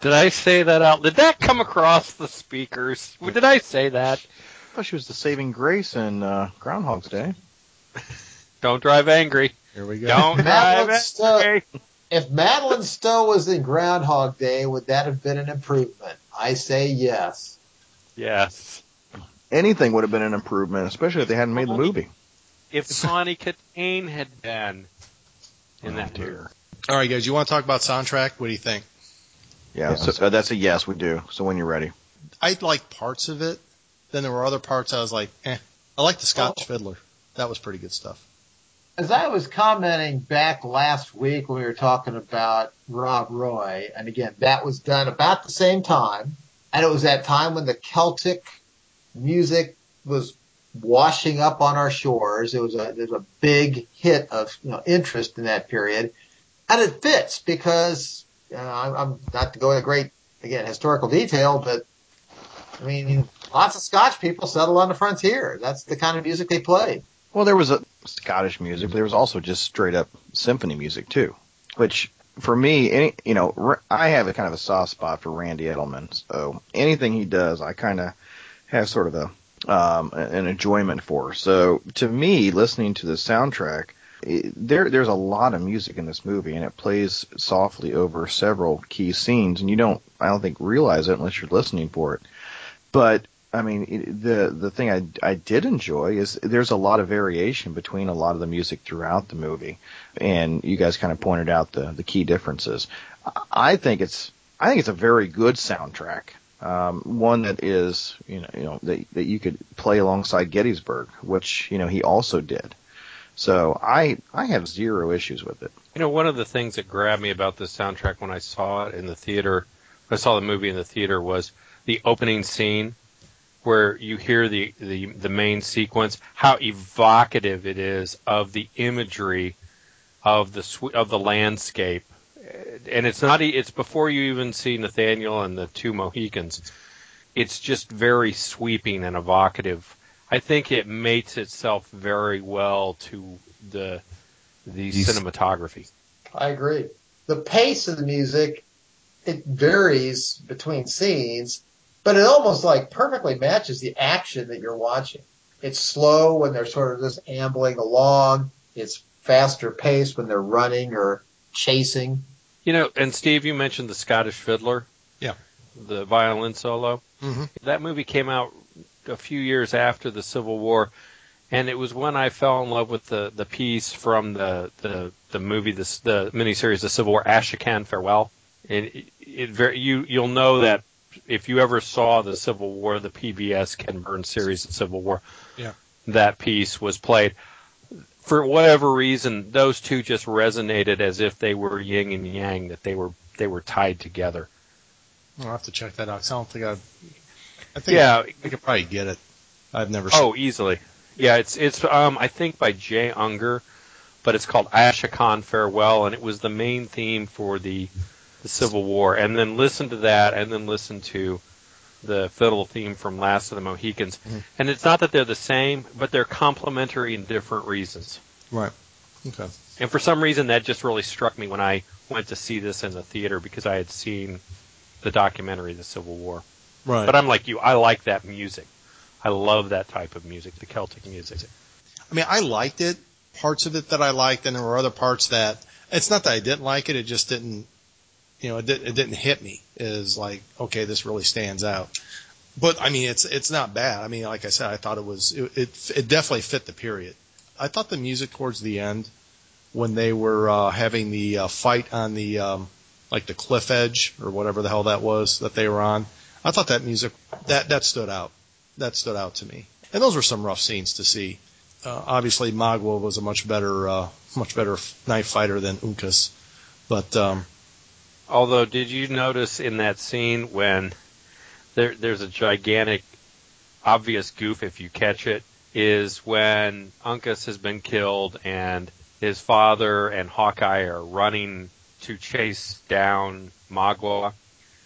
Did I say that out? Did that come across the speakers? Did I say that? I thought she was the saving grace in uh, Groundhog's Day. Don't drive angry. Here we go. Don't drive Madeline Stowe- angry. If Madeline Stowe was in Groundhog Day, would that have been an improvement? I say yes. Yes. Anything would have been an improvement, especially if they hadn't made the movie. If Connie Katane had been in Oh, that dear. movie. All right, guys. You want to talk about soundtrack? What do you think? Yeah, Yeah. so, uh, that's a yes, we do. So when you're ready. I like parts of it. Then there were other parts I was like, eh. I like the Scotch Oh. Fiddler. That was pretty good stuff. As I was commenting back last week when we were talking about Rob Roy, and again, that was done about the same time, and it was that time when the Celtic music was washing up on our shores. It was a, a big hit of you know, interest in that period, and it fits because I'm, I'm not to go into great again historical detail, but I mean, lots of Scotch people settled on the frontier. That's the kind of music they played. Well, there was a Scottish music, but there was also just straight up symphony music too, which for me, any, you know, I have a kind of a soft spot for Randy Edelman. So anything he does, I kind of have sort of a um, an enjoyment for. So to me, listening to the soundtrack, there there's a lot of music in this movie, and it plays softly over several key scenes, and you don't, I don't think, realize it unless you're listening for it. But I mean, the the thing I I did enjoy is there's a lot of variation between a lot of the music throughout the movie, and you guys kind of pointed out the the key differences. I- I think it's I think it's a very good soundtrack. Um, one that is you know you know that that you could play alongside Gettysburg, which you know he also did. So I I have zero issues with it. You know, one of the things that grabbed me about this soundtrack when I saw it in the theater, I saw the movie in the theater was the opening scene where you hear the, the, the main sequence, how evocative it is of the imagery of the of the landscape. And it's not, e- it's before you even see Nathaniel and the two Mohicans. It's just very sweeping and evocative I think it mates itself very well to the the These- cinematography. I agree. The pace of the music, it varies between scenes, but it almost like perfectly matches the action that you're watching. It's slow when they're sort of just ambling along. It's faster paced when they're running or chasing. You know, and Steve, you mentioned the Scottish Fiddler. Yeah. The violin solo. Mm-hmm. That movie came out a few years after the Civil War, and it was when I fell in love with the, the piece from the, the, the movie, the, the miniseries, The Civil War, Ashokan Farewell. And it, it very, you, you'll know that if you ever saw the Civil War, the PBS Ken Burns series, of Civil War, Yeah. that piece was played. For whatever reason, those two just resonated as if they were yin and yang, that they were they were tied together. I'll have to check that out. I don't think I. I think Yeah, I could probably get it. I've never. seen Oh, easily. Yeah, it's it's um I think by Jay Unger, but it's called Ashokan Farewell, and it was the main theme for the the Civil War. And then listen to that, and then listen to the fiddle theme from Last of the Mohicans. Mhm. And it's not that they're the same, but they're complementary in different reasons. Right. Okay. And for some reason, that just really struck me when I went to see this in the theater because I had seen the documentary, The Civil War. Right. But I'm like you, I like that music. I love that type of music, the Celtic music. I mean, I liked it. Parts of it that I liked, and there were other parts that it's not that I didn't like it. It just didn't, you know, it, did, it didn't hit me. Is like, okay, this really stands out. But I mean, it's it's not bad. I mean, like I said, I thought it was it it, it definitely fit the period. I thought the music towards the end, when they were uh, having the uh, fight on the um, like the cliff edge or whatever the hell that was that they were on, I thought that music that that stood out. That stood out to me. And those were some rough scenes to see. Uh, obviously, Magua was a much better, uh, much better knife fighter than Uncas, but um, Although, did you notice in that scene when there, there's a gigantic, obvious goof if you catch it, is when Uncas has been killed and his father and Hawkeye are running to chase down Magua.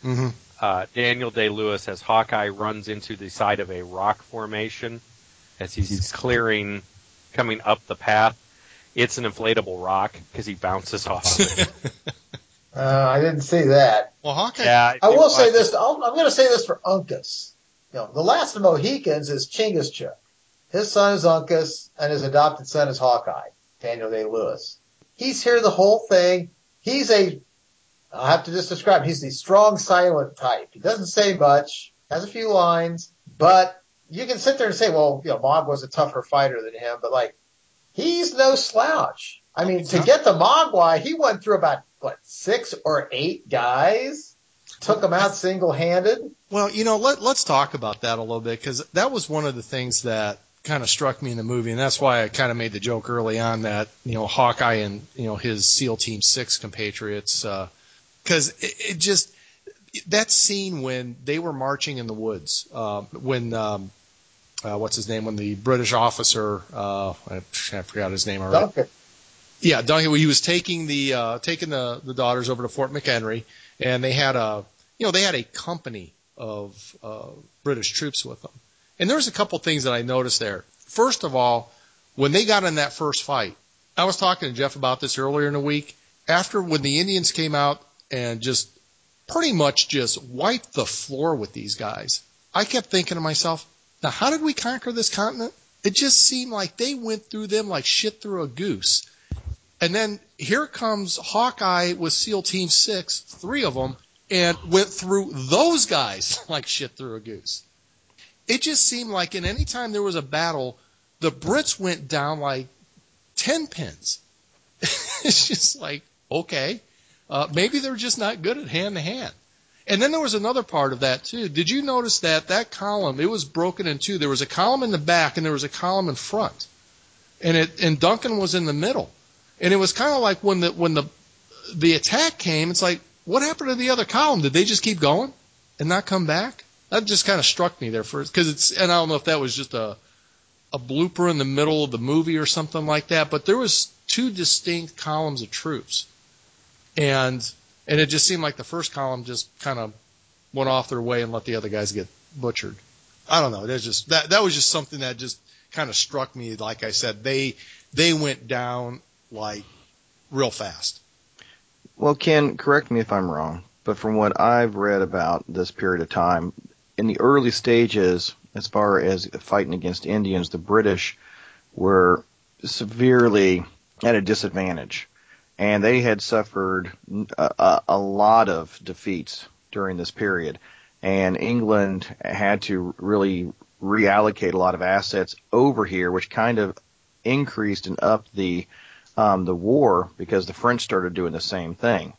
mhm. Uh, Daniel Day Lewis as Hawkeye runs into the side of a rock formation as he's clearing, coming up the path. It's an inflatable rock because he bounces off. of it. Uh, I didn't see that. well, Hawkeye. yeah, I you will say this. I'll, I'm going to say this for Uncas. You know, the last of the Mohicans is Chingachgook. His son is Uncas, and his adopted son is Hawkeye, Daniel Day Lewis. He's here the whole thing. He's a, I'll have to just describe. He's the strong, silent type. He doesn't say much, has a few lines, but you can sit there and say, well, you know, Mog was a tougher fighter than him, but like, he's no slouch. I mean, to get the Magua, he went through about what six or eight guys, took them out single handed. Well, you know, let, let's talk about that a little bit because that was one of the things that kind of struck me in the movie, and that's why I kind of made the joke early on that you know Hawkeye and you know his SEAL Team Six compatriots, because it, it just that scene when they were marching in the woods, uh, when um, uh, what's his name, when the British officer, uh, I, I forgot his name already. Duncan. Yeah, Duncan. He was taking the uh, taking the the daughters over to Fort McHenry, and they had a you know they had a company of uh, British troops with them. And there was a couple things that I noticed there. First of all, when they got in that first fight, I was talking to Jeff about this earlier in the week. After when the Indians came out and just pretty much just wiped the floor with these guys, I kept thinking to myself, now how did we conquer this continent? It just seemed like they went through them like shit through a goose. And then here comes Hawkeye with SEAL Team Six, three of them, and went through those guys like shit through a goose. It just seemed like in any time there was a battle, the Brits went down like ten pins. it's just like okay, uh, maybe they're just not good at hand to hand. And then there was another part of that too. Did you notice that that column it was broken in two? There was a column in the back and there was a column in front, and it and Duncan was in the middle. And it was kind of like when the when the the attack came, it's like, what happened to the other column? Did they just keep going and not come back? That just kind of struck me there first because it's and I don't know if that was just a a blooper in the middle of the movie or something like that, but there was two distinct columns of troops, and and it just seemed like the first column just kind of went off their way and let the other guys get butchered. I don't know. There's just that that was just something that just kind of struck me. Like I said, they they went down like real fast. Well, Ken, correct me if I'm wrong, but from what I've read about this period of time, in the early stages, as far as fighting against Indians, the British were severely at a disadvantage, and they had suffered a, a, a lot of defeats during this period, and England had to really reallocate a lot of assets over here, which kind of increased and upped the um, the war because the French started doing the same thing,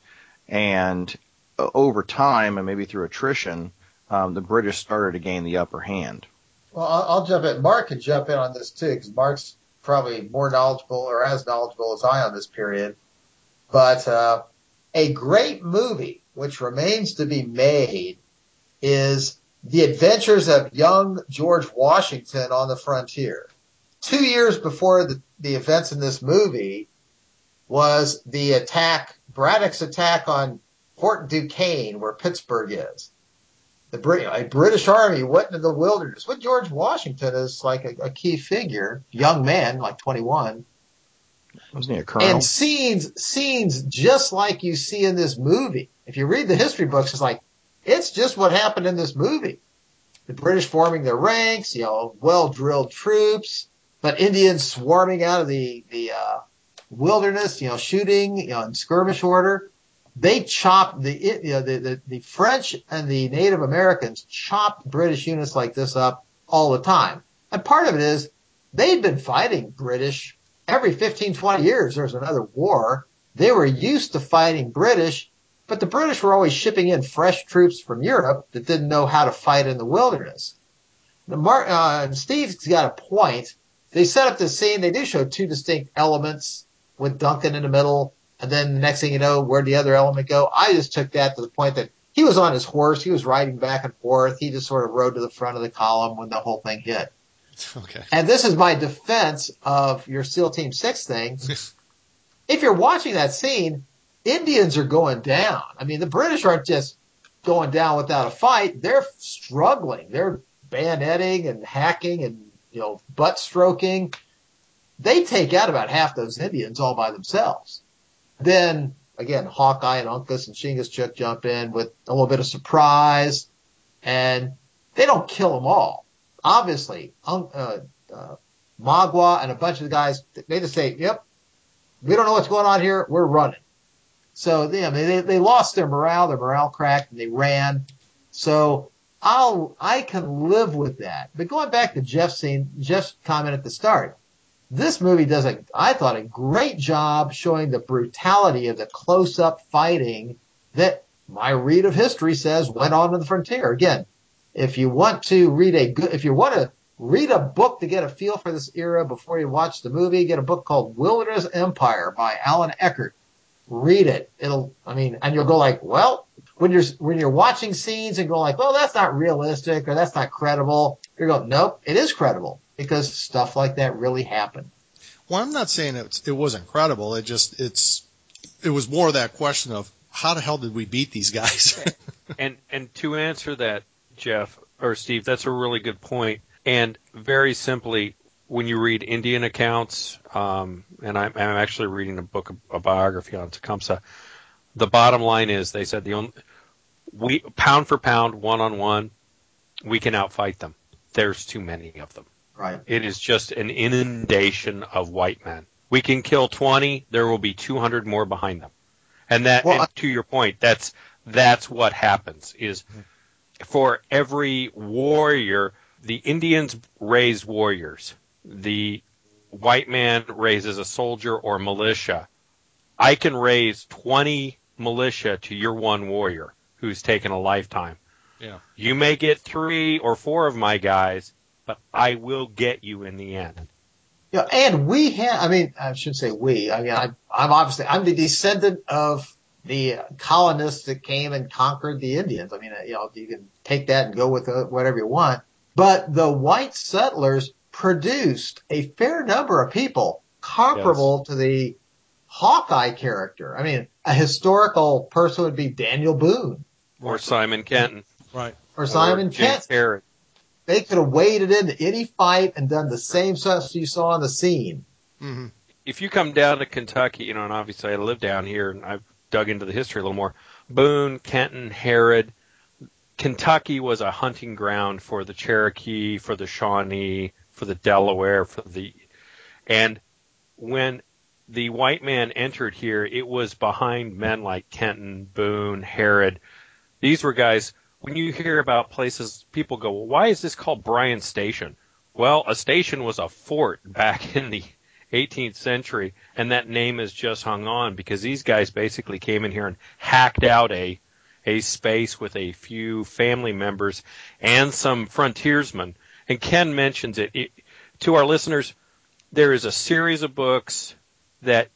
and uh, over time and maybe through attrition, um, the British started to gain the upper hand. Well, I'll, I'll jump in. Mark can jump in on this too, because Mark's probably more knowledgeable or as knowledgeable as I on this period. But uh, a great movie, which remains to be made, is The Adventures of Young George Washington on the Frontier. Two years before the, the events in this movie was the attack, Braddock's attack on Fort Duquesne, where Pittsburgh is the Brit- a British army went into the wilderness with George Washington as like a, a key figure, young man, like 21. Wasn't he a colonel? And scenes, scenes just like you see in this movie. If you read the history books, it's like, it's just what happened in this movie. The British forming their ranks, you know, well drilled troops, but Indians swarming out of the, the, uh, wilderness, you know, shooting, you know, in skirmish order they chopped the, you know, the, the, the French and the Native Americans chopped British units like this up all the time. And part of it is they'd been fighting British every 15, 20 years. There's another war. They were used to fighting British, but the British were always shipping in fresh troops from Europe that didn't know how to fight in the wilderness. The uh, Steve's got a point. They set up the scene. They do show two distinct elements with Duncan in the middle and then the next thing you know, where'd the other element go? I just took that to the point that he was on his horse. He was riding back and forth. He just sort of rode to the front of the column when the whole thing hit. Okay. And this is my defense of your SEAL Team 6 thing. if you're watching that scene, Indians are going down. I mean, the British aren't just going down without a fight. They're struggling. They're bayoneting and hacking and, you know, butt stroking. They take out about half those Indians all by themselves. Then again, Hawkeye and Uncas and Chingachgook jump in with a little bit of surprise, and they don't kill them all. Obviously, uh, uh, Magua and a bunch of the guys, they just say, "Yep, we don't know what's going on here. We're running." So they, I mean, they, they lost their morale, their morale cracked, and they ran. So I'll I can live with that. But going back to Jeff's scene, Jeff's comment at the start, this movie does a, I thought, a great job showing the brutality of the close-up fighting that my read of history says went on in the frontier. Again, if you want to read a good, if you want to read a book to get a feel for this era before you watch the movie, get a book called Wilderness Empire by Allan Eckert. Read it. It'll, I mean, and you'll go like, well, when you're, when you're watching scenes and go like, well, that's not realistic or that's not credible, you're going, nope, it is credible because stuff like that really happened. Well, I'm not saying it, it wasn't credible. It just it's it was more that question of how the hell did we beat these guys? and and to answer that, Jeff or Steve, that's a really good point. And very simply, when you read Indian accounts, um, and I'm, I'm actually reading a book, a biography on Tecumseh. The bottom line is, they said the only we pound for pound, one on one, we can outfight them. There's too many of them. Right. It is just an inundation of white men. We can kill 20, there will be 200 more behind them. And that, Well, and to your point, that's, that's what happens is mm-hmm. for every warrior, the Indians raise warriors. The white man raises a soldier or militia. I can raise 20 militia to your one warrior who's taken a lifetime. yeah. You may get three or four of my guys, but I will get you in the end. Yeah, and we have, I mean, I shouldn't say we, I mean, I, I'm obviously, I'm the descendant of the colonists that came and conquered the Indians. I mean, you know, you can take that and go with uh, whatever you want. But the white settlers produced a fair number of people comparable to the Hawkeye character. I mean, a historical person would be Daniel Boone Or Simon Kenton. Right. or Simon or James Kent. Barrett. they could have waded into any fight and done the same stuff you saw on the scene. hmm if you come down to Kentucky, you know, and obviously I live down here and I've dug into the history a little more. Boone, Kenton, Harrod, Kentucky was a hunting ground for the Cherokee, for the Shawnee, for the Delaware, for the, and when the white man entered here, it was behind men like Kenton, Boone, Harrod. These were guys, when you hear about places, people go, well, why is this called Bryan Station? Well, a station was a fort back in the 18th century, and that name is just hung on because these guys basically came in here and hacked out a a space with a few family members and some frontiersmen. And Ken mentions it. it to our listeners, there is a series of books that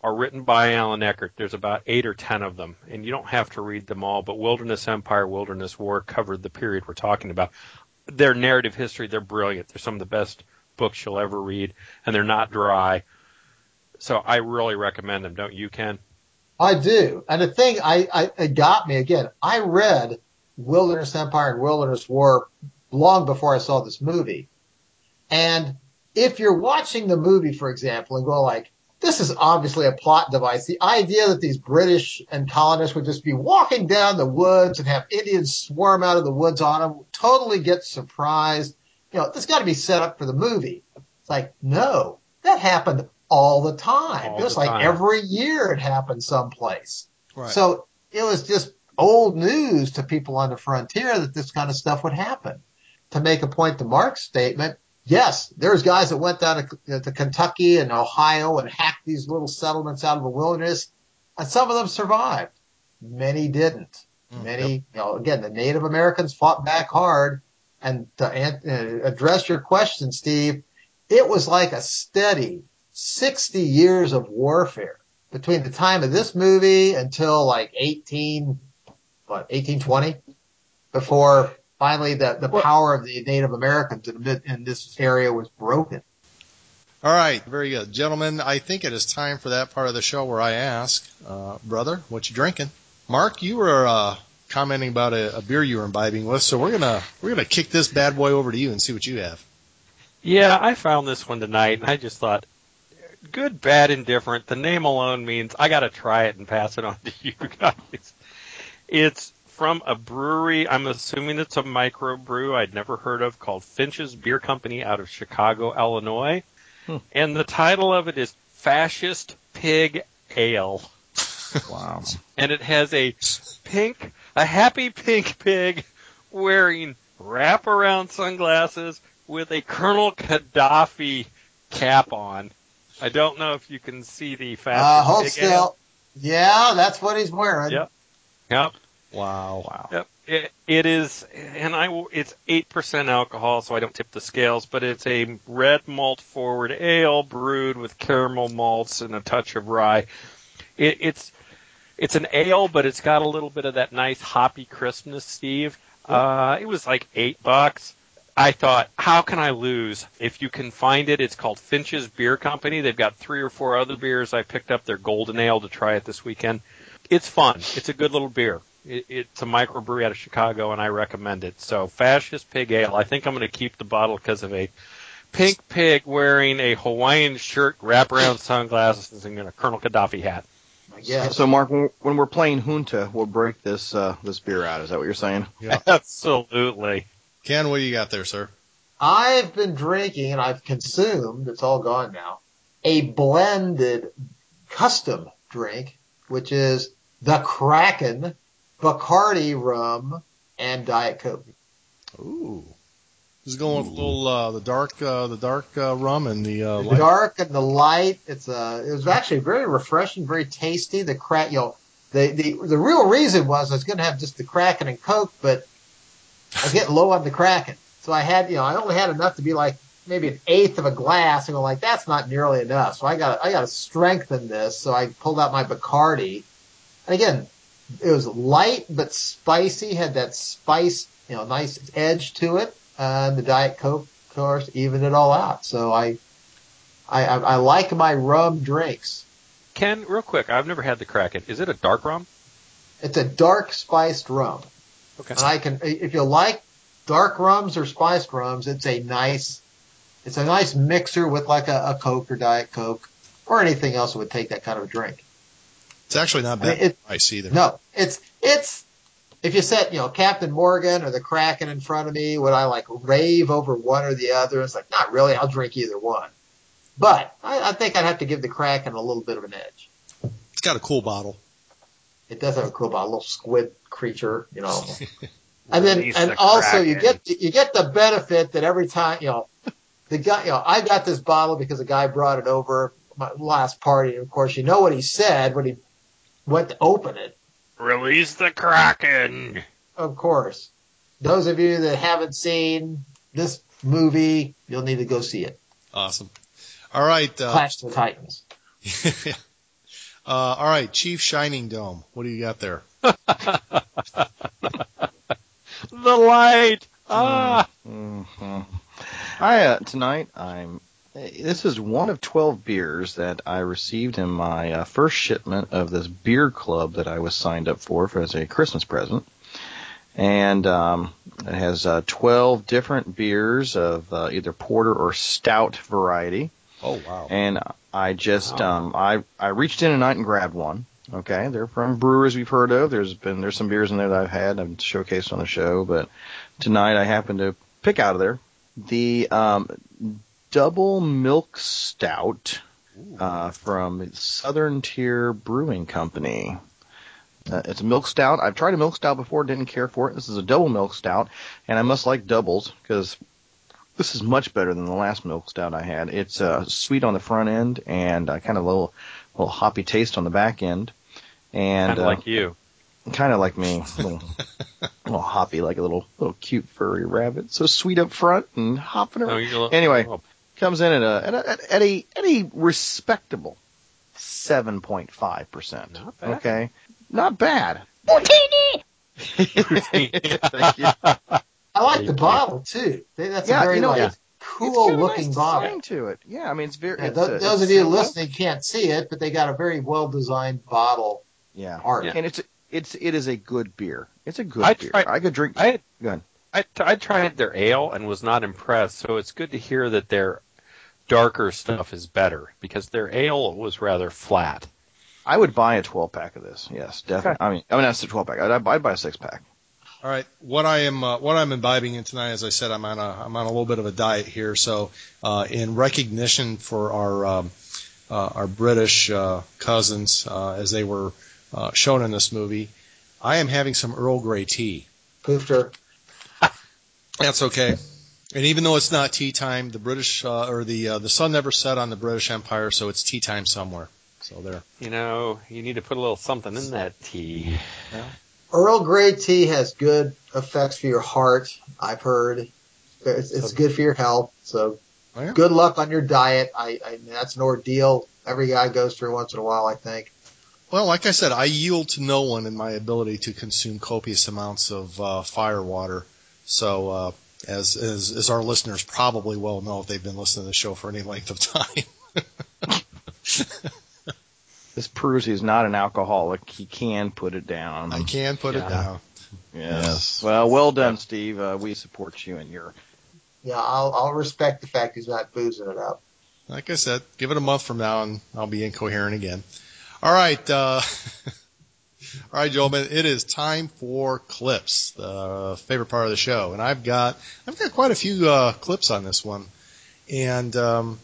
are written by Allan Eckert. There's about eight or ten of them, and you don't have to read them all. But Wilderness Empire, Wilderness War covered the period we're talking about. Their narrative history, they're brilliant. They're some of the best books you'll ever read, and they're not dry. So I really recommend them, don't you, Ken? I do. And the thing I, I it got me again, I read Wilderness Empire and Wilderness War long before I saw this movie. And if you're watching the movie, for example, and go like, this is obviously a plot device. The idea that these British and colonists would just be walking down the woods and have Indians swarm out of the woods on them, totally get surprised. You know, this got to be set up for the movie. It's like, no, that happened all the time. All it was like time. every year it happened someplace. Right. So it was just old news to people on the frontier that this kind of stuff would happen. To make a point to Mark's statement, yes, there's guys that went down to, to Kentucky and Ohio and hacked these little settlements out of the wilderness, and some of them survived. Many didn't. Many, you know, again, the Native Americans fought back hard. And to uh, address your question, Steve, it was like a steady 60 years of warfare between the time of this movie until like 18, what, 1820 before finally the, the power of the Native Americans in, in this area was broken. All right, very good, gentlemen. I think it is time for that part of the show where I ask, uh, brother, what you drinking? Mark, you were uh, commenting about a, a beer you were imbibing with, so we're gonna we're gonna kick this bad boy over to you and see what you have. Yeah, I found this one tonight, and I just thought, good, bad, indifferent. The name alone means I got to try it and pass it on to you guys. It's from a brewery. I'm assuming it's a microbrew I'd never heard of called Finch's Beer Company out of Chicago, Illinois. Hmm. And the title of it is Fascist Pig Ale. Wow. and it has a pink, a happy pink pig wearing wraparound sunglasses with a Colonel Gaddafi cap on. I don't know if you can see the Uh, fascist hold pig still. ale. Yeah, that's what he's wearing. Yep. Yep. Wow. Wow. Yep. It, it is, and I will- it's eight percent alcohol, so I don't tip the scales. But it's a red malt forward ale brewed with caramel malts and a touch of rye. It, it's it's an ale, but it's got a little bit of that nice hoppy crispness, Steve. Uh, it was like eight bucks. I thought, how can I lose? If you can find it, it's called Finch's Beer Company. They've got three or four other beers. I picked up their golden ale to try it this weekend. It's fun. It's a good little beer. It, it's a microbrewery out of Chicago, and I recommend it. So, Fascist Pig Ale. I think I'm going to keep the bottle because of a pink pig wearing a Hawaiian shirt, wraparound sunglasses, and a Colonel Gaddafi hat. I guess. So, Mark, when when we're playing Junta, we'll break this uh, this beer out. Is that what you're saying? Yeah. Absolutely. Ken, what do you got there, sir? I've been drinking and I've consumed, it's all gone now, a blended custom drink, which is the Kraken, Bacardi rum, and Diet Coke. Ooh. This is going with a little uh, the dark uh, the dark uh, rum and the uh, The light. dark and the light. It's uh it was actually very refreshing, very tasty. The crack, you know, the, the, the real reason was I was going to have just the Kraken and Coke, but I was getting low on the Kraken. So I had, you know, I only had enough to be like maybe an eighth of a glass and go like, that's not nearly enough. So I got, I got to strengthen this. So I pulled out my Bacardi. And again, it was light but spicy, had that spice, you know, nice edge to it. Uh, and the Diet Coke, of course, evened it all out. So I, I, I, I like my rum drinks. Ken, real quick, I've never had the Kraken. Is it a dark rum? It's a dark spiced rum. Okay. And I can, if you like dark rums or spiced rums, it's a nice, it's a nice mixer with like a, a Coke or Diet Coke or anything else that would take that kind of a drink. It's actually not I mean, bad it- price either. No, it's it's if you set you know Captain Morgan or the Kraken in front of me, would I like rave over one or the other? It's like not really. I'll drink either one, but I, I think I'd have to give the Kraken a little bit of an edge. It's got a cool bottle. It does have a cool bottle, a little squid creature, you know. And then, Release and the also you Kraken. get you get the benefit that every time you know the guy, you know, I got this bottle because a guy brought it over my last party. And of course, you know what he said when he went to open it. Release the Kraken. Of course, those of you that haven't seen this movie, you'll need to go see it. Awesome. All right. Uh, Clash of the Titans. uh, all right. Chief Shining Dome. What do you got there? The light. Ah. hmm I uh, tonight I'm. This is one of twelve beers that I received in my uh, first shipment of this beer club that I was signed up for, for as a Christmas present, and um, it has uh, twelve different beers of uh, either porter or stout variety. Oh wow. And I just um I I reached in tonight and grabbed one. Okay, they're from brewers we've heard of. There's been there's some beers in there that I've had I've showcased on the show, but tonight I happened to pick out of there the um double milk stout uh, from Southern Tier Brewing Company. Uh, it's a milk stout. I've tried a milk stout before, didn't care for it. This is a double milk stout, and I must like doubles because this is much better than the last milk stout I had. It's uh, sweet on the front end and uh, kind of a little, little hoppy taste on the back end, and Kind of uh, like you. kind of like me, a little, a little hoppy, like a little little cute furry rabbit. So sweet up front and hopping Oh, around. you're, Anyway. Comes in at a at a, at- at a at a respectable seven point five percent. Okay, not bad. Thank you. I like the bottle too. That's Yeah, a very you know, like it's- cool It's got a looking nice bottle. to it. Yeah, I mean it's very. Yeah, it's those, a- those it's of you simple. listening can't see it, but they got a very well designed bottle Yeah. art. and it's it's it is a good beer. It's a good I beer. tried- I could drink. I had, Go ahead. I, I tried their ale and was not impressed, so it's good to hear that their darker stuff is better because their ale was rather flat. I would buy a twelve pack of this. Yes, definitely. I mean, I mean that's a twelve pack. I'd, I'd buy a six pack. All right, what I am uh, what I'm imbibing in tonight, as I said, I'm on a I'm on a little bit of a diet here. So, uh, in recognition for our um, uh, our British uh, cousins uh, as they were uh, shown in this movie, I am having some Earl Grey tea. Poofter. That's okay. And even though it's not tea time, the British uh, or the uh, the sun never set on the British Empire, so it's tea time somewhere. So there. You know, you need to put a little something in that tea. Earl Grey tea has good effects for your heart. I've heard it's, it's good for your health. So Oh, yeah? good luck on your diet. I, I that's an ordeal every guy goes through once in a while. I think. Well, like I said, I yield to no one in my ability to consume copious amounts of uh, fire water. So, uh, as, as as our listeners probably well know if they've been listening to the show for any length of time. This proves he's not an alcoholic. He can put it down. I can put Yeah. it down. Yes. Well, well done, Steve. Uh, we support you in your. Yeah, I'll I'll respect the fact he's not boozing it up. Like I said, give it a month from now and I'll be incoherent again. All right, uh, all right, gentlemen, it is time for clips, the favorite part of the show, and I've got I've got quite a few uh, clips on this one, and um,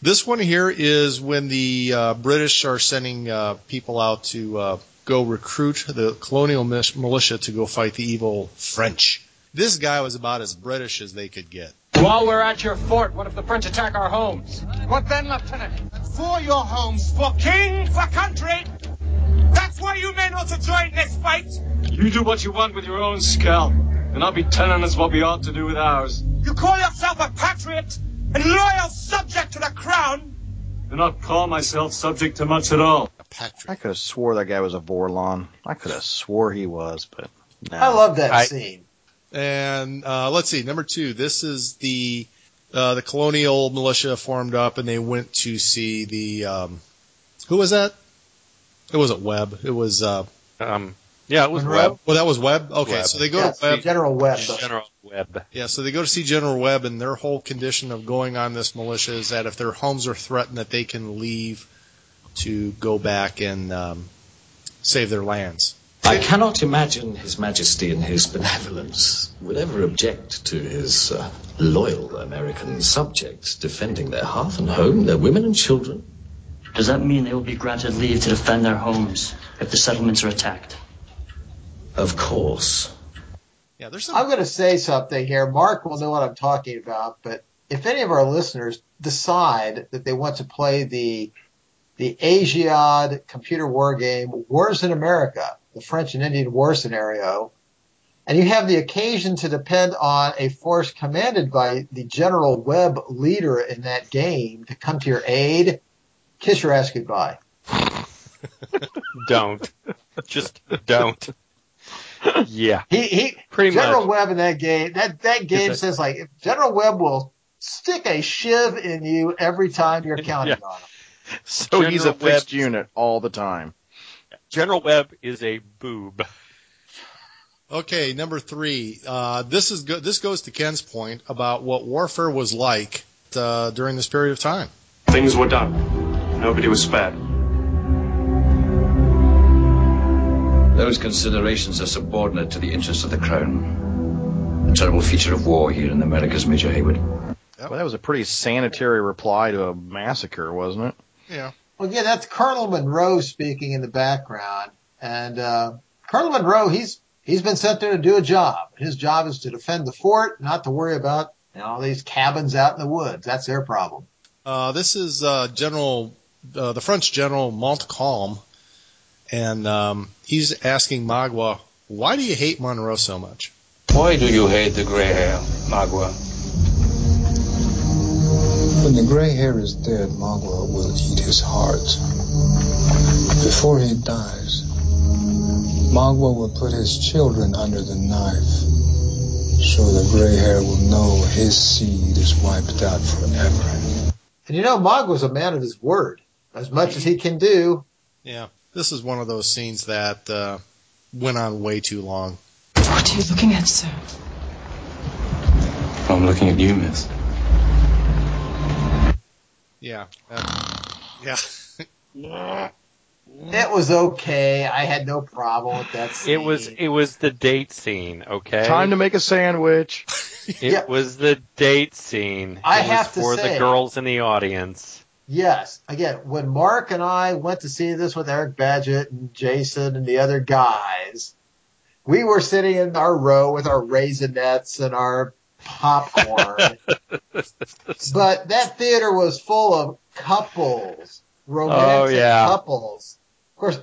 this one here is when the uh, British are sending uh, people out to uh, go recruit the colonial militia to go fight the evil French. This guy was about as British as they could get. While we're at your fort, what if the French attack our homes? What then, Lieutenant? For your homes, for king, for country. That's why you men ought to join this fight. You do what you want with your own skull, and I'll be telling us what we ought to do with ours. You call yourself a patriot and loyal subject to the crown. Do not call myself subject to much at all. Patrick. I could have swore that guy was a Vorlon. I could have swore he was, but no. I love that I- scene. And uh, let's see, number two. This is the uh, the colonial militia formed up, and they went to see the um, who was that? It wasn't Webb. It was uh, Um, Yeah, it was Munro? Webb. Well, that was Webb. Okay, Webb. so they go Yes, to Webb. General Webb. General Webb. Yeah, so they go to see General Webb, and their whole condition of going on this militia is that if their homes are threatened, that they can leave to go back and um, save their lands. I cannot imagine His Majesty in his benevolence would ever object to his uh, loyal American subjects defending their hearth and home, their women and children. Does that mean they will be granted leave to defend their homes if the settlements are attacked? Of course. Yeah, there's some. I'm going to say something here. Mark will know what I'm talking about, but if any of our listeners decide that they want to play the the Asiad computer war game Wars in America, the French and Indian War scenario, and you have the occasion to depend on a force commanded by the General Webb leader in that game to come to your aid, kiss your ass goodbye. Don't. Just don't. Yeah. He he Pretty General much. Webb in that game that that game that- says like General Webb will stick a shiv in you every time you're counting Yeah. on him. So he's a General Webb- fixed unit all the time. General Webb is a boob. Okay, number three. Uh, this is go- this goes to Ken's point about what warfare was like uh, during this period of time. Things were done. Nobody was spared. Those considerations are subordinate to the interests of the Crown. A terrible feature of war here in the America's Major Heyward. Well, that was a pretty sanitary reply to a massacre, wasn't it? Yeah. Well, yeah, that's Colonel Munro speaking in the background, and uh, Colonel Munro he's he's been sent there to do a job. His job is to defend the fort, not to worry about you know all these cabins out in the woods. That's their problem. Uh, this is uh, General, uh, the French General Montcalm, and um, he's asking Magua, "Why do you hate Munro so much?" Why do you hate the gray hair, Magua? When the gray hair is dead, Magua will eat his heart. Before he dies, Magua will put his children under the knife, so the gray hair will know his seed is wiped out forever. And you know, Mog was a man of his word. As much as he can do, Yeah, this is one of those scenes that uh, went on way too long. What are you looking at, sir? I'm looking at you, miss. Yeah, uh, yeah. it was okay. I had no problem with that. Scene. It was it was the date scene, okay? Time to make a sandwich. It Yeah. was the date scene. I it was have to for say- the girls in the audience. Yes. Again, when Mark and I went to see this with Eric Badgett and Jason and the other guys, we were sitting in our row with our raisinets and our popcorn. but that theater was full of couples, romantic Oh, yeah. couples. Of course,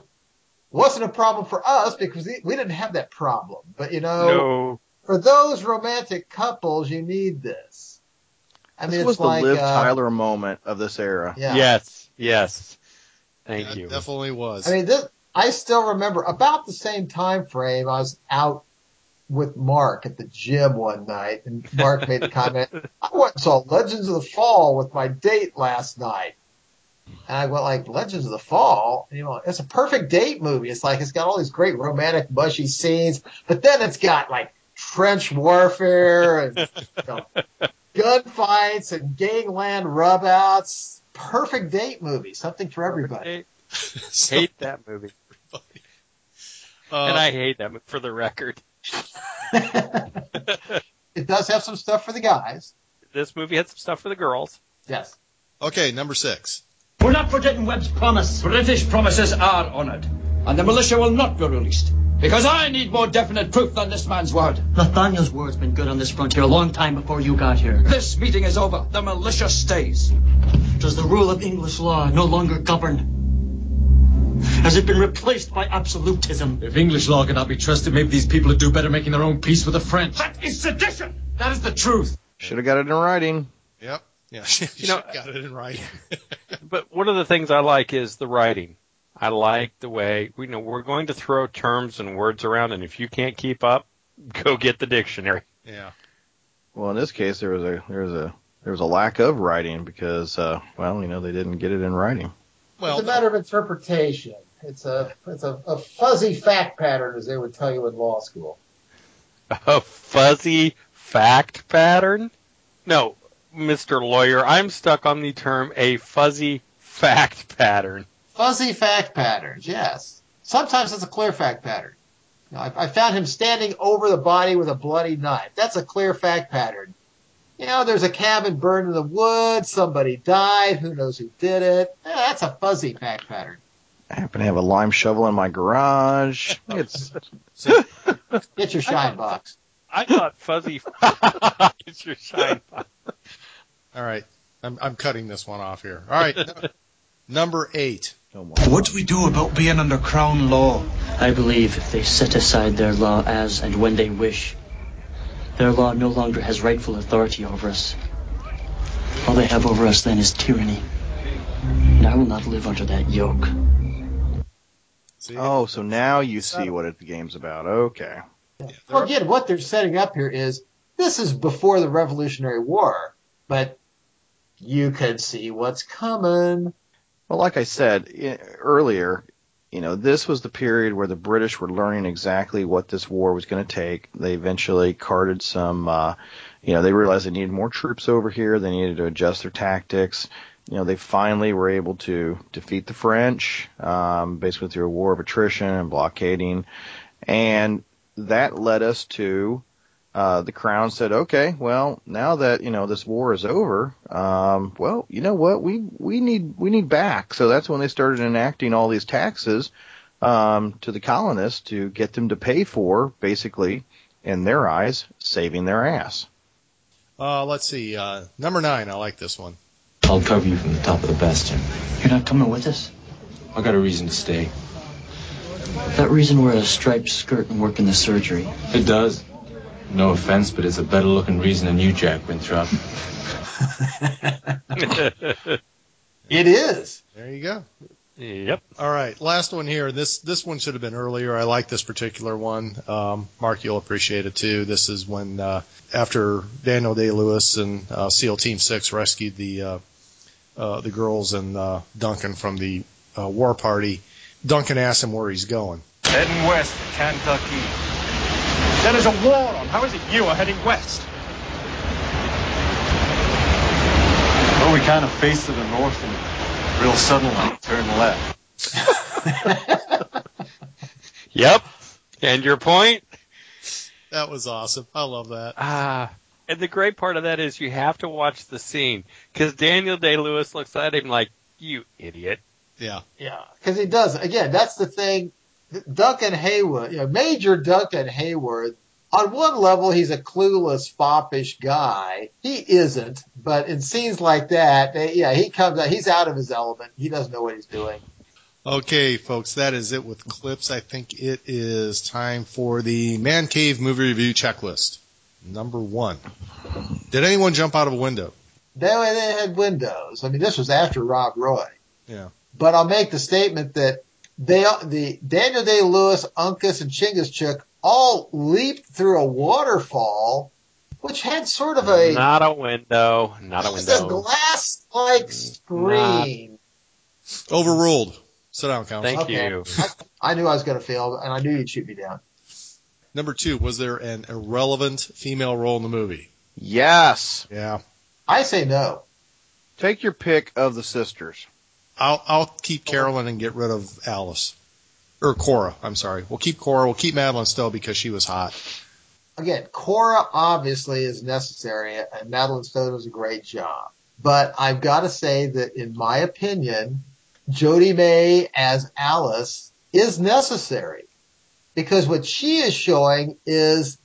wasn't a problem for us because we we didn't have that problem. But you know, No. for those romantic couples, you need this. I mean, this it's was the like Liv uh, Tyler moment of this era. Yeah. Yes, yes. Thank Yeah, you. Definitely was. I mean, this, I still remember about the same time frame. I was out with Mark at the gym one night, and Mark made the comment, "I went and saw Legends of the Fall with my date last night." And I went like, "Legends of the Fall," you know, it's a perfect date movie. It's like it's got all these great romantic, mushy scenes, but then it's got like trench warfare and you know, gunfights and gangland rubouts. Perfect date movie, something for everybody. I hate that movie. Uh, and I hate that movie for the record. It does have some stuff for the guys. This movie had some stuff for the girls. Yes. okay, number six. We're not forgetting Webb's promise. British promises are honoured, and the militia will not be released. Because I need more definite proof than this man's word. Nathaniel's word's been good on this frontier a long time before you got here. This meeting is over. The militia stays. Does the rule of English law no longer govern? Has it been replaced by absolutism? If English law cannot be trusted, maybe these people would do better making their own peace with the French. That is sedition. That is the truth. Should have got it in writing. Yep. Yeah. You know- got it in writing. But one of the things I like is the writing. I like the way you know we're going to throw terms and words around, and if you can't keep up, go get the dictionary. yeah. Well, in this case, there was a there was a there was a lack of writing because, uh, well, you know, they didn't get it in writing. Well, it's a matter of interpretation. It's a it's a, a fuzzy fact pattern, as they would tell you in law school. A fuzzy fact pattern? No, Mr. Lawyer, I'm stuck on the term a fuzzy fact pattern. Fuzzy fact patterns, yes. Sometimes it's a clear fact pattern. You know, I, I found him standing over the body with a bloody knife. That's a clear fact pattern. You know, there's a cabin burned in the woods. Somebody died. Who knows who did it? Yeah, that's a fuzzy fact pattern. I happen to have a lime shovel in my garage. It's Get your shine box. I thought fuzzy. it's your shine box. All right. I'm, I'm cutting this one off here. All right. number eight. What do we do about being under crown law? I believe if they set aside their law as and when they wish, their law no longer has rightful authority over us. All they have over us then is tyranny. And I will not live under that yoke. oh, so now you see what it, the game's about. Okay. Well, again, what they're setting up here is this is before the Revolutionary War, but you could see what's coming. Well, like I said earlier, you know, this was the period where the British were learning exactly what this war was going to take. They eventually carted some, uh, you know, they realized they needed more troops over here. They needed to adjust their tactics. You know, they finally were able to defeat the French, um, basically through a war of attrition and blockading. And that led us to uh, the crown said, okay, well, now that you know this war is over, um, well, you know what, we we need we need back. So that's when they started enacting all these taxes um, to the colonists to get them to pay for, basically, in their eyes, saving their ass. Uh, let's see. Uh, number nine. I like this one. I'll cover you from the top of the bastion. You're not coming with us? I got a reason to stay. That reason wear a striped skirt and work in the surgery. It does. No offense, but it's a better looking reason than you, Jack Winthrop. It is. There you go. Yep. All right, last one here. This this one should have been earlier. I like this particular one. Um, Mark, you'll appreciate it too. This is when uh, after Daniel Day Lewis and uh, SEAL Team Six rescued the uh, uh, the girls and uh, Duncan from the uh, war party. Duncan asks him where he's going. Heading west to Kentucky. There is a war on. How is it you are heading west? Well, we kind of face to the north and real suddenly turn left. Yep. And your point? That was awesome. I love that. Ah. And the great part of that is you have to watch the scene because Daniel Day Lewis looks at him like, "You idiot." Yeah. Yeah, because he does. Again, that's the thing. Duncan Heyward, you know, Major Duncan Heyward, on one level, he's a clueless, foppish guy. He isn't, but in scenes like that, they, yeah, he comes out, he's out of his element. He doesn't know what he's doing. Okay, folks, that is it with clips. I think it is time for the Man Cave movie review checklist. Number one. Did anyone jump out of a window? They, they had windows. I mean, this was after Rob Roy. Yeah. But I'll make the statement that they, the Daniel Day Lewis, Uncas, and Chingachgook all leaped through a waterfall, which had sort of a Not a window. Not a It's a window. glass-like mm, screen. Overruled. Sit down, counsel. Thank Okay. you. I knew I was going to fail, and I knew you'd shoot me down. Number two, was there an irrelevant female role in the movie? Yes. Yeah. I say no. Take your pick of the sisters. I'll I'll keep Carolyn and get rid of Alice. Or Cora, I'm sorry. We'll keep Cora, we'll keep Madeline Stowe because she was hot. Again, Cora obviously is necessary, and Madeline Stowe does a great job. But I've got to say that, in my opinion, Jodhi May as Alice is necessary because what she is showing is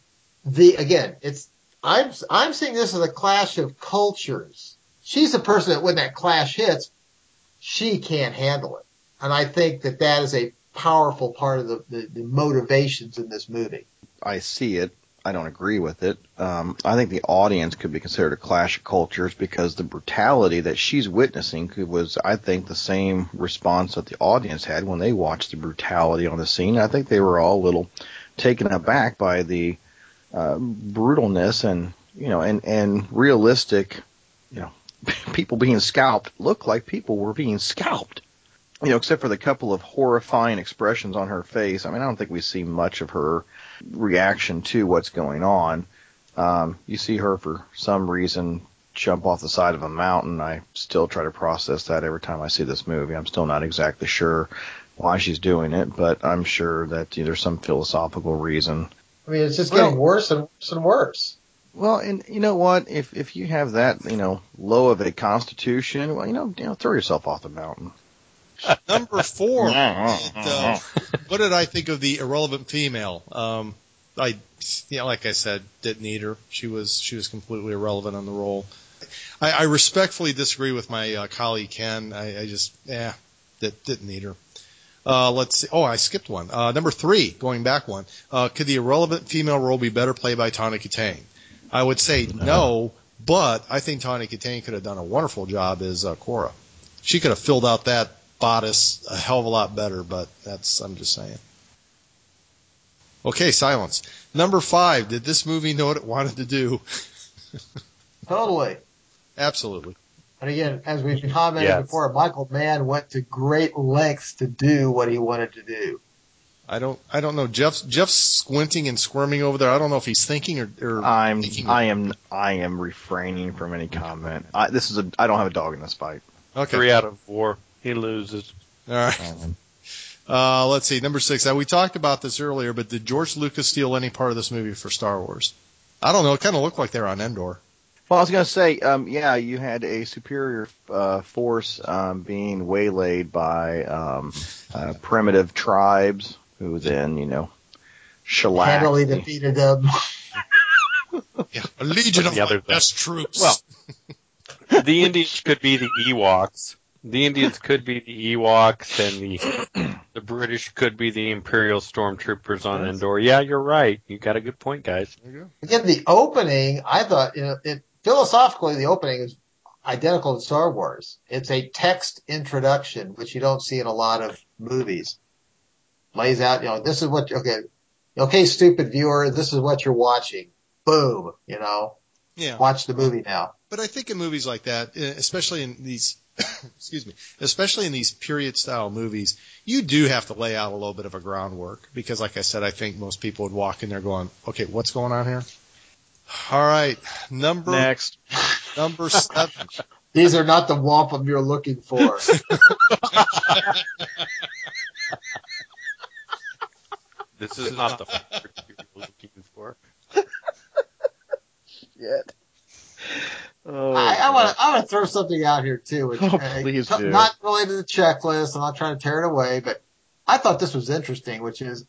the again, it's I'm I'm seeing this as a clash of cultures. She's the person that when that clash hits, she can't handle it, and I think that that is a powerful part of the, the, the motivations in this movie. I see it. I don't agree with it. Um, I think the audience could be considered a clash of cultures because the brutality that she's witnessing was, I think, the same response that the audience had when they watched the brutality on the scene. I think they were all a little taken aback by the uh, brutalness and you know and and realistic, you know, people being scalped look like people were being scalped. you know, except for the couple of horrifying expressions on her face, I mean, I don't think we see much of her reaction to what's going on. Um, you see her for some reason jump off the side of a mountain. I still try to process that every time I see this movie. I'm still not exactly sure why she's doing it, but I'm sure that you know, there's some philosophical reason. I mean, it's just Well- getting worse and worse and worse. Well, and you know what? If if you have that, you know, low of a constitution, well, you know, you know, throw yourself off the mountain. Number four. it, uh, what did I think of the irrelevant female? Um, I, yeah, like I said, didn't need her. She was she was completely irrelevant on the role. I, I respectfully disagree with my uh, colleague Ken. I, I just, yeah, that didn't need her. Uh, let's see. Oh, I skipped one. Uh, number three, going back one. Uh, could the irrelevant female role be better played by Tawny Kitaen? I would say no, but I think Tawny Kitaen could have done a wonderful job as uh, Cora. She could have filled out that bodice a hell of a lot better, but that's, I'm just saying. Okay, silence. Number five, did this movie know what it wanted to do? Totally. Absolutely. And again, as we've commented Yes. before, Michael Mann went to great lengths to do what he wanted to do. I don't, I don't know. Jeff's, Jeff's squinting and squirming over there. I don't know if he's thinking or, or I'm thinking. I am I am refraining from any comment. I, this is a I don't have a dog in this fight. Okay. Three out of four. He loses. All right. Uh, let's see. Number six. Now, we talked about this earlier, but did George Lucas steal any part of this movie for Star Wars? I don't know. It kind of looked like they were on Endor. Well, I was going to say, um, yeah, you had a superior uh, force um, being waylaid by um, uh, primitive tribes, who then, you know, shellacked. Handily defeated them. Yeah, a legion of The other my thing. best troops. Well, the Indians could be the Ewoks. The Indians could be the Ewoks, and the the British could be the Imperial stormtroopers on Endor. Yeah, you're right. You got a good point, guys. Again, the opening, I thought, you know, it, philosophically, the opening is identical to Star Wars. It's a text introduction, which you don't see in a lot of movies. Lays out, you know, this is what, okay, okay, stupid viewer, this is what you're watching. Boom, you know, yeah. watch the movie now. But I think in movies like that, eh, especially in these, excuse me, especially in these period style movies, you do have to lay out a little bit of a groundwork because, like I said, I think most people would walk in there going, "Okay, what's going on here?" All right, number Next. number seven. These are not the wampum you're looking for. This is not the fort you were looking for. Shit. Oh, I, I want to I want to throw something out here too. Which, Oh, uh, please t- do. Not related to the checklist. I'm not trying to tear it away, but I thought this was interesting. Which is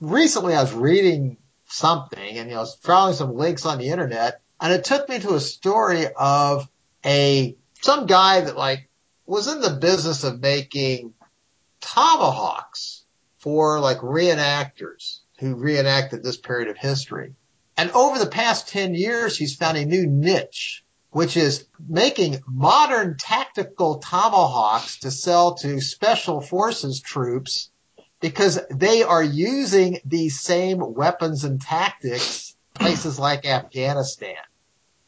recently I was reading something and you know I was following some links on the internet, and it took me to a story of a some guy that like was in the business of making tomahawks for like reenactors who reenacted this period of history. And over the past 10 years, he's found a new niche, which is making modern tactical tomahawks to sell to special forces troops because they are using these same weapons and tactics places like Afghanistan.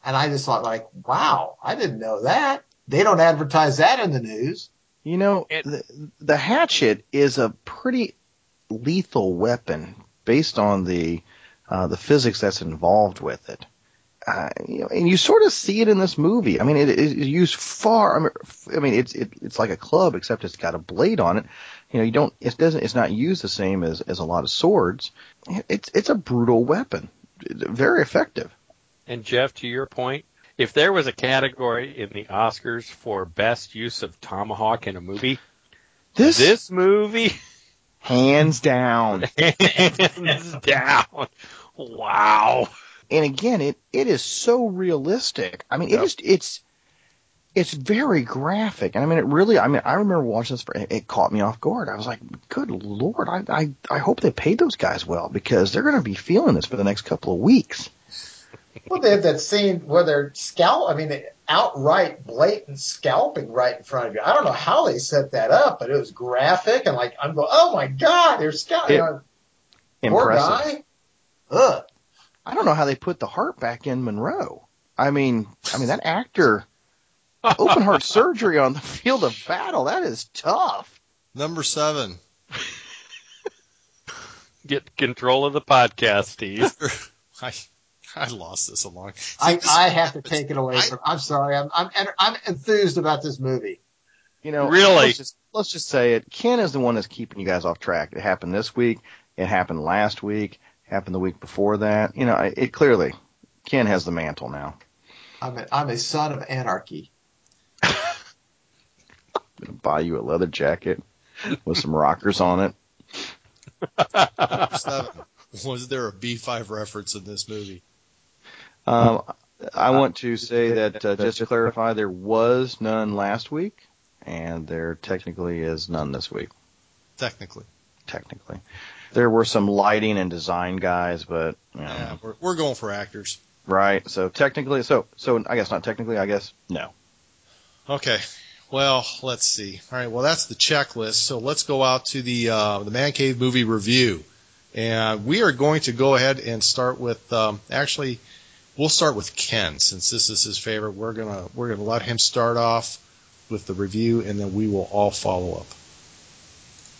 And I just thought like, wow, I didn't know that. They don't advertise that in the news. You know, the, the hatchet is a pretty lethal weapon based on the uh, the physics that's involved with it. Uh, you know, and you sort of see it in this movie. I mean, it is used far. I mean, I mean, it's it, it's like a club, except it's got a blade on it. You know, you don't. It doesn't. It's not used the same as as a lot of swords. It's it's a brutal weapon, very effective. And Jeff, to your point, if there was a category in the Oscars for best use of tomahawk in a movie, This, this movie, hands down. hands down. Wow. and again, it it is so realistic. I mean, it is it's it's very graphic. And I mean, it really. I mean, I remember watching this. For, it, it caught me off guard. I was like, "Good lord!" I I, I hope they paid those guys well because they're going to be feeling this for the next couple of weeks. Well, they have that scene where they're scalp. I mean, outright blatant scalping right in front of you. I don't know how they set that up, but it was graphic and like I'm going, oh my god, they're scalping. It- Poor Impressive. guy. Ugh. I don't know how they put the heart back in Munro. I mean, I mean that actor, open heart surgery on the field of battle. That is tough. Number seven. Get control of the podcast, Steve. I I lost this along. See, I, this- I have to take it away from. I'm sorry. I'm I'm I'm enthused about this movie. You know, Really? Let's just, let's just say it. Ken is the one that's keeping you guys off track. It happened this week. It happened last week. Happened the week before that. You know, it, it clearly Ken has the mantle now. I'm a, I'm a son of anarchy. I'm gonna buy you a leather jacket with some rockers on it. Was there a B5 reference in this movie? Um, I want to say that uh, just to clarify, there was none last week, and there technically is none this week. Technically. Technically, there were some lighting and design guys, but you know, Yeah, we're, we're going for actors. right. So technically, so so I guess not technically. I guess no. Okay. Well, let's see. All right. Well, that's the checklist. So let's go out to the uh, the Man Cave movie review, and we are going to go ahead and start with. Um, actually, we'll start with Ken since this is his favorite. We're gonna we're gonna let him start off with the review, and then we will all follow up.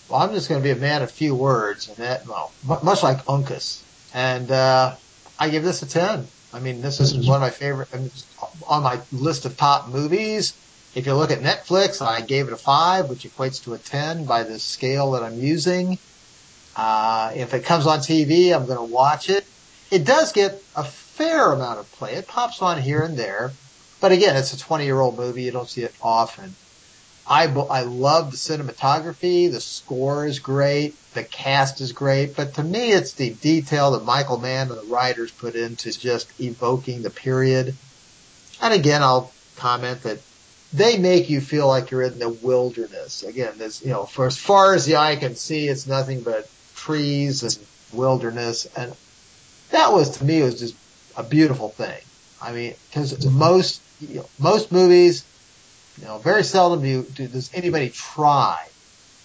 Well, I'm just going to be a man of few words, and that well, much like Uncas, and uh, I give this a ten. I mean, this is one of my favorite I mean, on my list of top movies. If you look at Netflix, I gave it a five, which equates to a ten by the scale that I'm using. Uh, if it comes on TV, I'm going to watch it. It does get a fair amount of play. It pops on here and there, but again, it's a 20 year old movie. You don't see it often. I, I love the cinematography. The score is great. The cast is great. But to me, it's the detail that Michael Mann and the writers put into just evoking the period. And again, I'll comment that they make you feel like you're in the wilderness. Again, there's, you know, for as far as the eye can see, it's nothing but trees and wilderness. And that was, to me, was just a beautiful thing. I mean, cause most, you know, most movies, you know, very seldom do, you, do does anybody try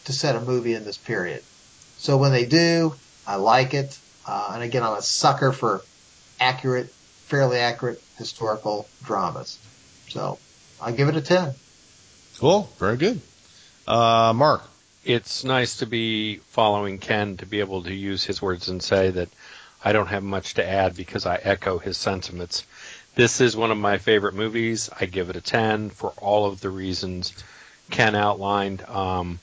to set a movie in this period. So when they do, I like it. Uh, and again, I'm a sucker for accurate, fairly accurate historical dramas. So I give it a 10. Cool. Very good. Uh, Mark. It's nice to be following Ken to be able to use his words and say that I don't have much to add because I echo his sentiments. This is one of my favorite movies. I give it a 10 for all of the reasons Ken outlined. Um,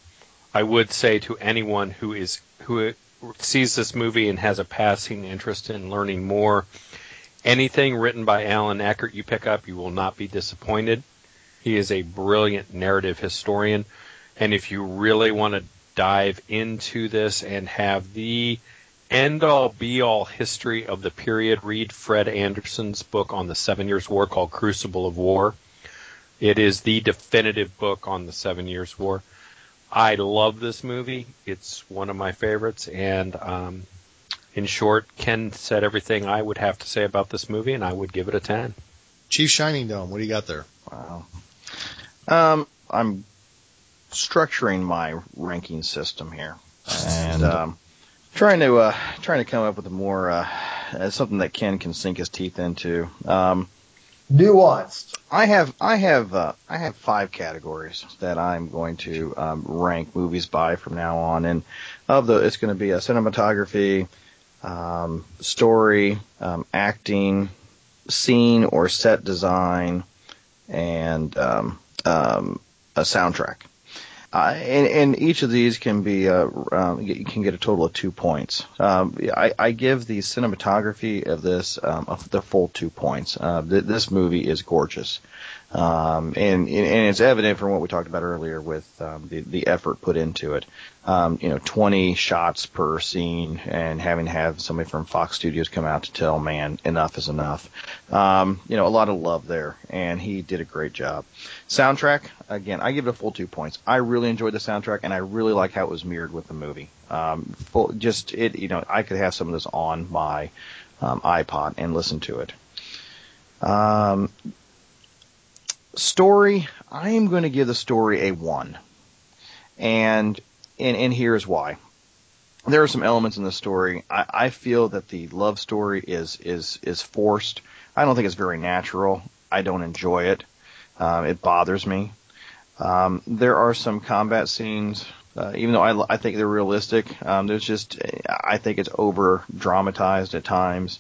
I would say to anyone who is who sees this movie and has a passing interest in learning more, anything written by Allan Eckert you pick up, you will not be disappointed. He is a brilliant narrative historian, and if you really want to dive into this and have the end all be all history of the period, read Fred Anderson's book on the Seven Years' War called Crucible of War. It is the definitive book on the Seven Years' War. I love this movie. It's one of my favorites, and um, in short, Ken said everything I would have to say about this movie, and I would give it a 10. Chief Shining Dome. What do you got there? Wow. Um, I'm structuring my ranking system here, and um, trying to uh, trying to come up with a more uh, uh, something that Ken can sink his teeth into. Um, Nuanced. I have I have uh, I have five categories that I'm going to um, rank movies by from now on, and of the it's going to be a cinematography, um, story, um, acting, scene or set design, and um, um, a soundtrack. And, and each of these can be uh, um, you can get a total of two points. Um, I, I give the cinematography of this um, the full two points. Uh, th- this movie is gorgeous, um, and and it's evident from what we talked about earlier with um, the the effort put into it. Um, you know, 20 shots per scene, and having to have somebody from Fox Studios come out to tell, man, enough is enough. Um, you know, a lot of love there, and he did a great job. Soundtrack, again, I give it a full two points. I really enjoyed the soundtrack, and I really like how it was mirrored with the movie. Um, full, just it, you know, I could have some of this on my um, iPod and listen to it. Um, story, I am going to give the story a one, and and and here's why. There are some elements in the story. I, I feel that the love story is is is forced. I don't think it's very natural. I don't enjoy it. Um, it bothers me. Um, there are some combat scenes uh, even though I, I think they're realistic, um, there's just I think it's over dramatized at times,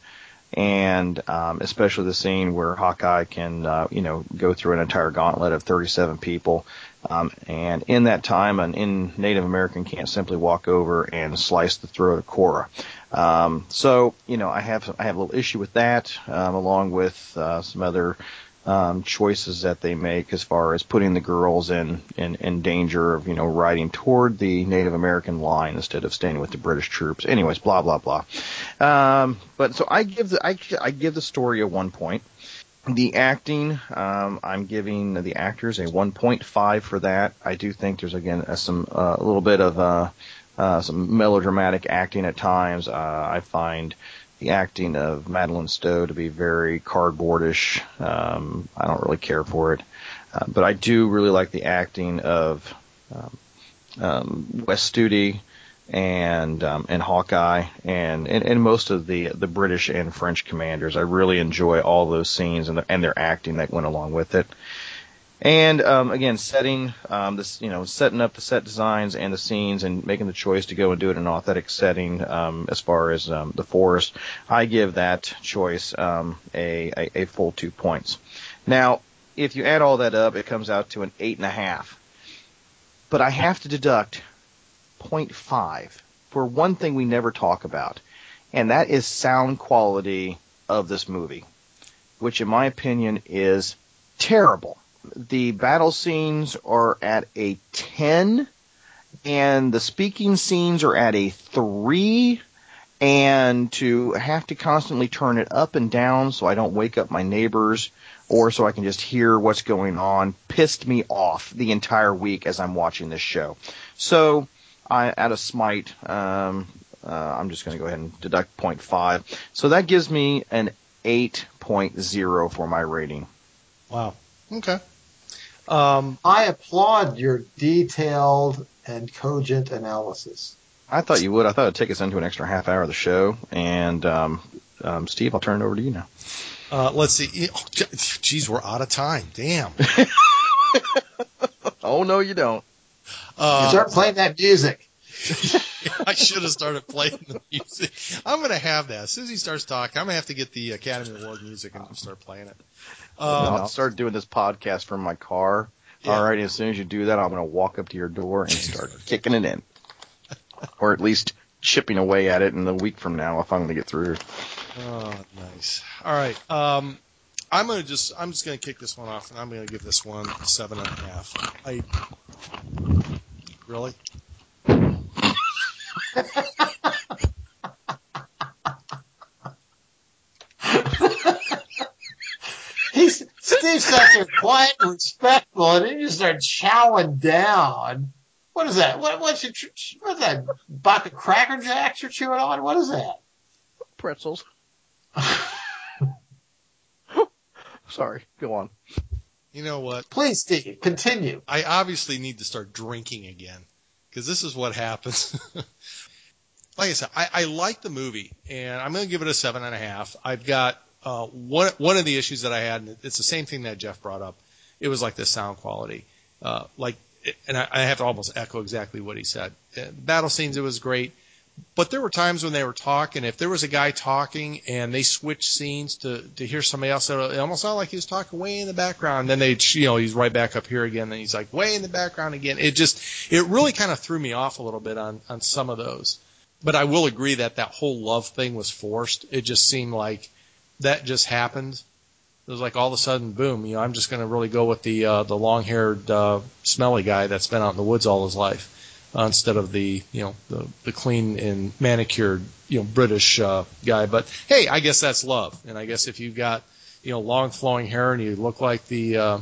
and um, especially the scene where Hawkeye can uh, you know go through an entire gauntlet of 37 people, um, and in that time, an in Native American can't simply walk over and slice the throat of Cora. Um, so you know I have I have a little issue with that, um, along with uh, some other um, choices that they make as far as putting the girls in, in, in danger of, you know, riding toward the Native American line instead of staying with the British troops. Anyways, blah, blah, blah. Um, but so I give the, I, I give the story a one point. The acting, um, I'm giving the actors a 1.5 for that. I do think there's again uh, some, uh, a little bit of, uh, uh, some melodramatic acting at times. Uh, I find, the acting of Madeline Stowe to be very cardboardish. Um, I don't really care for it, uh, but I do really like the acting of um, um, Studi and um, and Hawkeye and, and and most of the the British and French commanders. I really enjoy all those scenes and the, and their acting that went along with it. And um, again, setting um, this, you know, setting up the set designs and the scenes, and making the choice to go and do it in an authentic setting. Um, as far as um, the forest, I give that choice um, a, a, a full two points. Now, if you add all that up, it comes out to an eight and a half. But I have to deduct 0.5 for one thing we never talk about, and that is sound quality of this movie, which in my opinion is terrible the battle scenes are at a 10 and the speaking scenes are at a 3 and to have to constantly turn it up and down so I don't wake up my neighbors or so I can just hear what's going on pissed me off the entire week as I'm watching this show. So I, out of smite, um, uh, I'm just going to go ahead and deduct 0.5. So that gives me an 8.0 for my rating. Wow. Okay. Um, I applaud your detailed and cogent analysis. I thought you would. I thought it'd take us into an extra half hour of the show. And um, um, Steve, I'll turn it over to you now. Uh, let's see. Oh, geez, we're out of time. Damn. oh no, you don't. Uh, Start playing that music. I should have started playing the music. I'm going to have that. As soon as he starts talking, I'm going to have to get the Academy Award music and start playing it. Um, I'll start doing this podcast from my car. Yeah. All right, as soon as you do that, I'm going to walk up to your door and start kicking it in, or at least chipping away at it in a week from now if I'm going to get through. Oh, nice. All right. Um, I'm gonna just I'm just gonna kick this one off, and I'm gonna give this one seven and a half. I really. He's Steve sat there quiet and respectful, and then you start chowing down. What is that? What what's your what's that? Buck of Cracker Jacks you're chewing on? What is that? Pretzels. Sorry, go on. You know what? Please, Steve, continue. I obviously need to start drinking again because this is what happens. like I said, I, I like the movie, and I'm going to give it a seven and a half. I've got uh, one one of the issues that I had, and it's the same thing that Jeff brought up. It was like the sound quality, uh, like, and I, I have to almost echo exactly what he said. Uh, battle scenes, it was great, but there were times when they were talking. If there was a guy talking and they switched scenes to to hear somebody else, it almost sounded like he was talking way in the background. Then they, you know, he's right back up here again. Then he's like way in the background again. It just, it really kind of threw me off a little bit on on some of those. But I will agree that that whole love thing was forced. It just seemed like that just happened. It was like all of a sudden, boom! You know, I'm just going to really go with the uh, the long-haired, uh, smelly guy that's been out in the woods all his life, uh, instead of the you know the the clean and manicured you know British uh, guy. But hey, I guess that's love, and I guess if you've got you know long flowing hair and you look like the uh,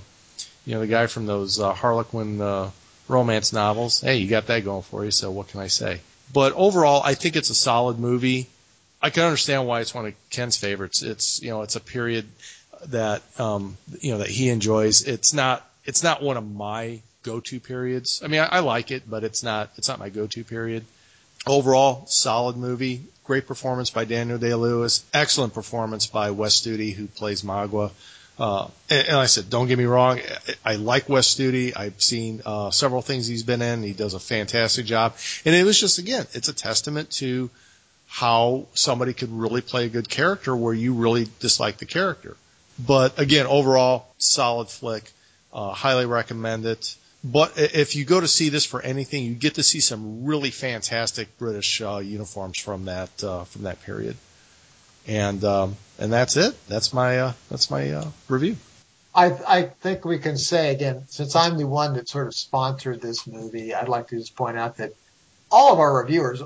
you know the guy from those uh, Harlequin uh, romance novels, hey, you got that going for you. So what can I say? But overall, I think it's a solid movie. I can understand why it's one of Ken's favorites. It's you know it's a period that um, you know that he enjoys. It's not it's not one of my go-to periods. I mean, I, I like it, but it's not it's not my go-to period. Overall, solid movie. Great performance by Daniel Day Lewis. Excellent performance by Wes Studi, who plays Magua. Uh, and, and I said, don't get me wrong. I, I like Wes Studi. I've seen uh, several things he's been in. He does a fantastic job. And it was just again, it's a testament to how somebody could really play a good character where you really dislike the character. But again, overall, solid flick. Uh, highly recommend it. But if you go to see this for anything, you get to see some really fantastic British uh, uniforms from that uh, from that period. And um, and that's it. That's my uh, that's my uh, review. I I think we can say again, since I'm the one that sort of sponsored this movie, I'd like to just point out that all of our reviewers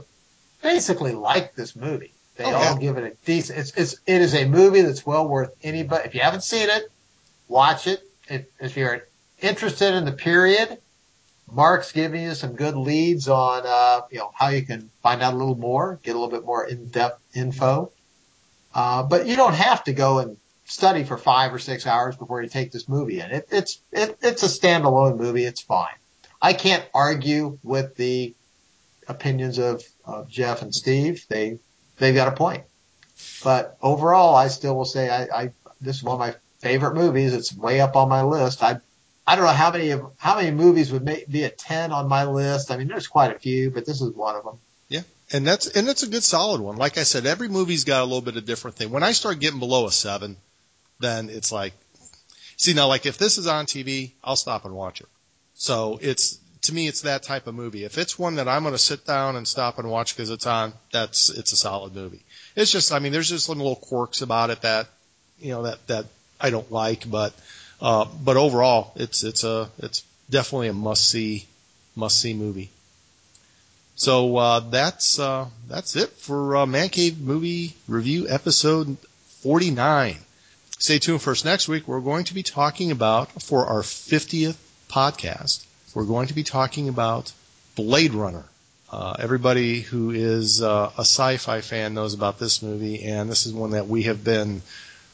basically like this movie. They Oh, all yeah. give it a decent. It's it's it is a movie that's well worth anybody. If you haven't seen it, watch it. If, if you're interested in the period, Mark's giving you some good leads on uh, you know how you can find out a little more, get a little bit more in depth info. Uh, but you don't have to go and study for five or six hours before you take this movie in. It, it's it, it's a standalone movie. It's fine. I can't argue with the opinions of, of Jeff and Steve. They they've got a point. But overall, I still will say I, I this is one of my favorite movies. It's way up on my list. I I don't know how many of how many movies would make, be a ten on my list. I mean, there's quite a few, but this is one of them. Yeah, and that's and it's a good solid one. Like I said, every movie's got a little bit of different thing. When I start getting below a seven, then it's like, see now, like if this is on TV, I'll stop and watch it. So it's to me, it's that type of movie. If it's one that I'm going to sit down and stop and watch because it's on, that's it's a solid movie. It's just, I mean, there's just some little quirks about it that, you know, that that I don't like, but uh, but overall, it's it's a it's definitely a must see must see movie. So uh, that's uh, that's it for uh, Man Cave Movie Review episode 49. Stay tuned for us next week. We're going to be talking about for our 50th podcast. We're going to be talking about Blade Runner. Uh, everybody who is uh, a sci-fi fan knows about this movie, and this is one that we have been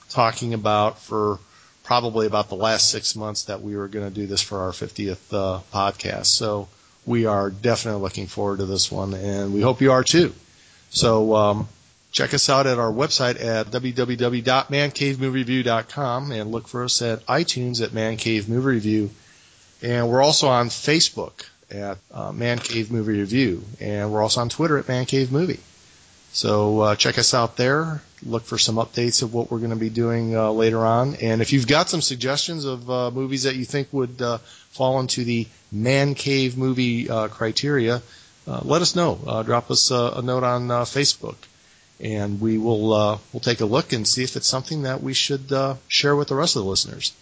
talking about for probably about the last six months that we were going to do this for our 50th uh, podcast. So we are definitely looking forward to this one, and we hope you are too. So um, check us out at our website at www.mancavemoviereview.com and look for us at iTunes at Man Cave Movie Review. And we're also on Facebook at uh, Man Cave Movie Review, and we're also on Twitter at Man Cave Movie. So uh, check us out there. Look for some updates of what we're going to be doing uh, later on. And if you've got some suggestions of uh, movies that you think would uh, fall into the man cave movie uh, criteria, uh, let us know. Drop us a, note on Facebook, and we will we'll take a look and see if it's something that we should share with the rest of the listeners.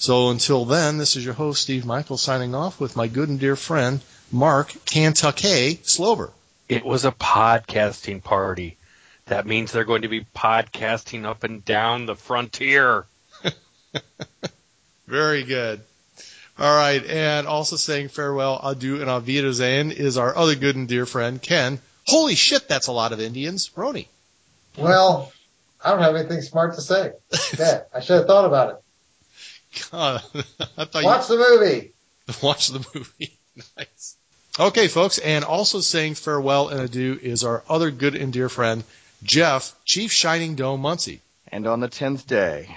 So until then, this is your host Steve Michael signing off with my good and dear friend Mark Kentucky Slover. It was a podcasting party. That means they're going to be podcasting up and down the frontier. Very good. All right, and also saying farewell, adieu, and auf Wiedersehen is our other good and dear friend Ken. Holy shit, that's a lot of Indians, Roni. Well, I don't have anything smart to say. Yeah, I should have thought about it. God, I thought Watch the movie. watch the movie. nice. Okay, folks, and also saying farewell and adieu is our other good and dear friend Jeff, Chief Shining Dome Muncie. And on the tenth day,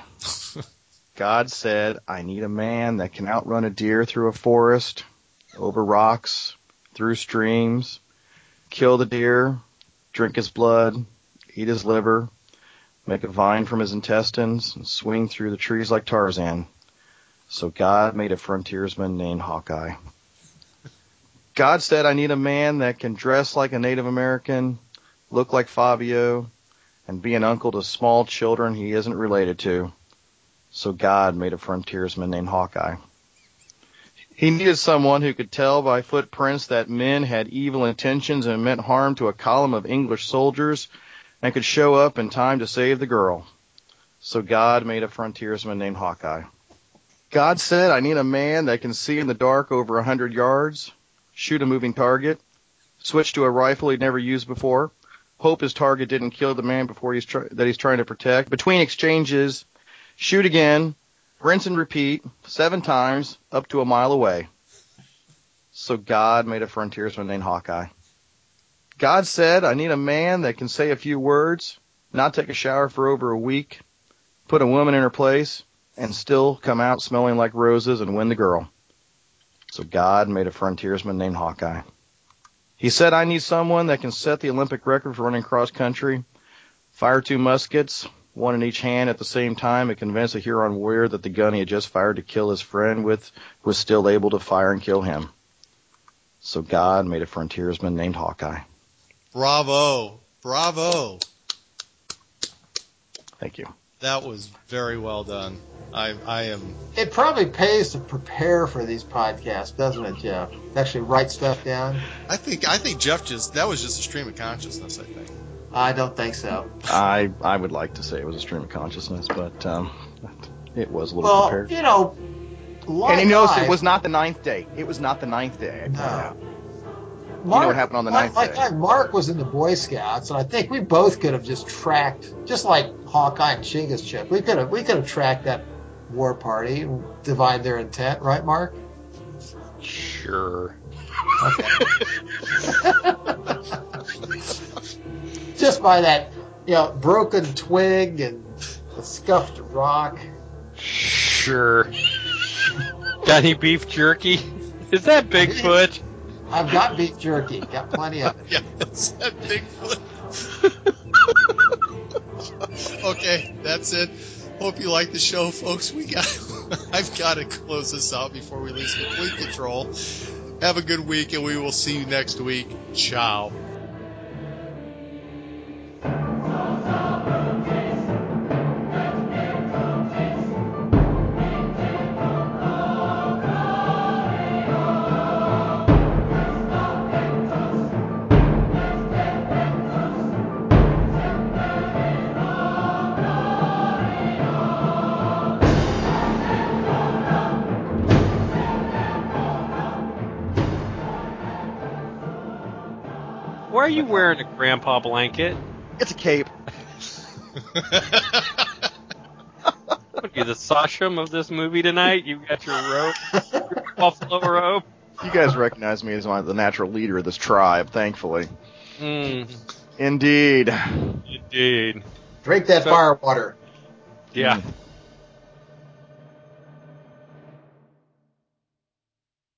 God said, I need a man that can outrun a deer through a forest, over rocks, through streams, kill the deer, drink his blood, eat his liver, make a vine from his intestines, and swing through the trees like Tarzan. So God made a frontiersman named Hawkeye. God said, I need a man that can dress like a Native American, look like Fabio, and be an uncle to small children he isn't related to. So God made a frontiersman named Hawkeye. He needed someone who could tell by footprints that men had evil intentions and meant harm to a column of English soldiers and could show up in time to save the girl. So God made a frontiersman named Hawkeye. God said, I need a man that can see in the dark over a hundred yards, shoot a moving target, switch to a rifle he'd never used before, hope his target didn't kill the man before he's that he's trying to protect. Between exchanges, shoot again, rinse and repeat seven times up to a mile away. So God made a frontiersman named Hawkeye. God said, I need a man that can say a few words, not take a shower for over a week, put a woman in her place, and still come out smelling like roses and win the girl. So God made a frontiersman named Hawkeye. He said, I need someone that can set the Olympic record for running cross country, fire two muskets, one in each hand at the same time, and convince a Huron warrior that the gun he had just fired to kill his friend with was still able to fire and kill him. So God made a frontiersman named Hawkeye. Bravo. Bravo. Thank you. That was very well done. I, I am. It probably pays to prepare for these podcasts, doesn't it, Jeff? Actually write stuff down. I think. I think Jeff just. That was just a stream of consciousness. I think. I don't think so. I I would like to say it was a stream of consciousness, but um, it was a little Well, prepared. you know, and he knows live- it was not the ninth day. It was not the ninth day. I Mark, know what happened on the ninth like, day. like Mark was in the Boy Scouts, and I think we both could have just tracked, just like Hawkeye and Chingachgook. We could have we could have tracked that war party, and divined their intent, right, Mark? Sure. Just by that, you know, broken twig and the scuffed rock. Sure. Got any beef jerky? Is that Bigfoot? I've got beef jerky, got plenty of it. Yeah, it's that Bigfoot. okay, that's it. Hope you like the show, folks. We got. I've got to close this out before we lose complete control. Have a good week, and we will see you next week. Ciao. You wearing a grandpa blanket? It's a cape. What are you, the Sachem of this movie tonight? You got your rope, your buffalo rope. You guys recognize me as one the natural leader of this tribe, thankfully. Mm, Indeed. indeed. Drink that So- fire water. Yeah. Mm.